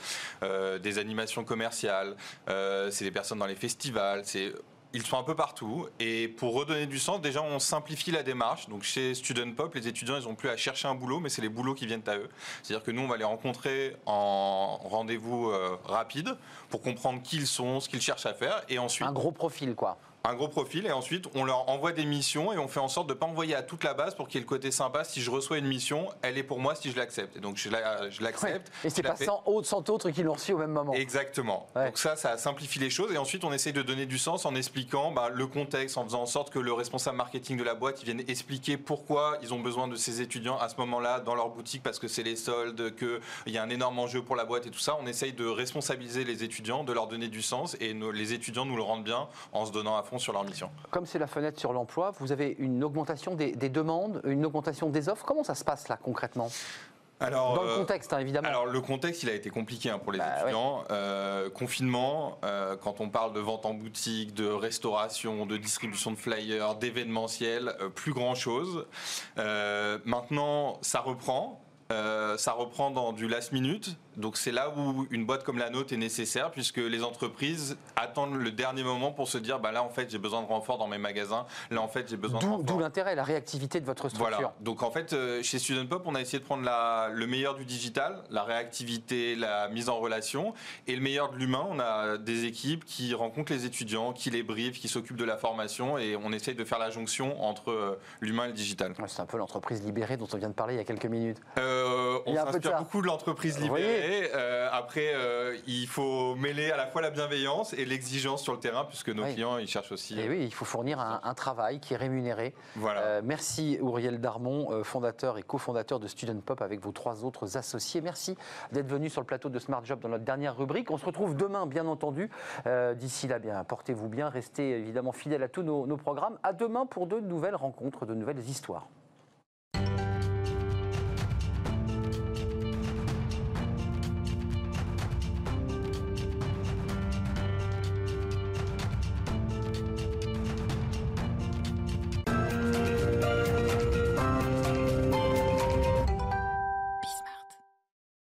des animations commerciales, euh, c'est des personnes dans les festivals, c'est ils sont un peu partout et pour redonner du sens, déjà on simplifie la démarche. Donc chez Student Pop, les étudiants ils n'ont plus à chercher un boulot, mais c'est les boulots qui viennent à eux. C'est-à-dire que nous on va les rencontrer en rendez-vous euh, rapide pour comprendre qui ils sont, ce qu'ils cherchent à faire et ensuite Un gros profil, quoi. Un gros profil et ensuite on leur envoie des missions et on fait en sorte de ne pas envoyer à toute la base pour qu'il y ait le côté sympa. Si je reçois une mission, elle est pour moi si je l'accepte. Et donc je la- l'accepte. Et c'est la pas fais. 100 autres, 100 autres qui l'ont reçu au même moment. Exactement. Ouais. Donc ça, ça simplifie les choses. Et ensuite, on essaye de donner du sens en expliquant bah, le contexte, en faisant en sorte que le responsable marketing de la boîte il vienne expliquer pourquoi ils ont besoin de ces étudiants à ce moment-là dans leur boutique parce que c'est les soldes, qu'il y a un énorme enjeu pour la boîte et tout ça. On essaye de responsabiliser les étudiants, de leur donner du sens et nos- les étudiants nous le rendent bien en se donnant à fond sur leur mission. Comme c'est la fenêtre sur l'emploi, vous avez une augmentation des, des demandes, une augmentation des offres. Comment ça se passe là concrètement? Alors, Dans le euh, contexte, hein, évidemment. Alors le contexte, il a été compliqué hein, pour les Bah, étudiants. Euh, confinement, euh, quand on parle de vente en boutique, de restauration, de distribution de flyers, d'événementiel, euh, plus grand chose. Euh, maintenant, ça reprend. Ça reprend dans du last minute. Donc c'est là où une boîte comme la nôtre est nécessaire puisque les entreprises attendent le dernier moment pour se dire bah là en fait j'ai besoin de renfort dans mes magasins. Là en fait j'ai besoin de D'où renfort. d'où l'intérêt, la réactivité de votre structure. Voilà. Donc en fait, euh, chez Student Pop, on a essayé de prendre la- le meilleur du digital, la réactivité, la mise en relation, et le meilleur de l'humain. On a des équipes qui rencontrent les étudiants, qui les briefent, qui s'occupent de la formation, et on essaye de faire la jonction entre euh, l'humain et le digital. C'est un peu l'entreprise libérée dont on vient de parler il y a quelques minutes. Euh, on s'inspire beaucoup de l'entreprise Vous Euh, après, euh, il faut mêler à la fois la bienveillance et l'exigence sur le terrain, puisque nos Oui. clients, ils cherchent aussi. Et oui, il faut fournir un, un travail qui est rémunéré. Voilà. Euh, merci Auriel Darmon, fondateur et cofondateur de Student Pop avec vos trois autres associés. Merci d'être venu sur le plateau de Smart Job dans notre dernière rubrique. On se retrouve demain, bien entendu. D'ici là, bien, portez-vous bien, restez évidemment fidèles à tous nos, nos programmes. À demain pour de nouvelles rencontres, de nouvelles histoires.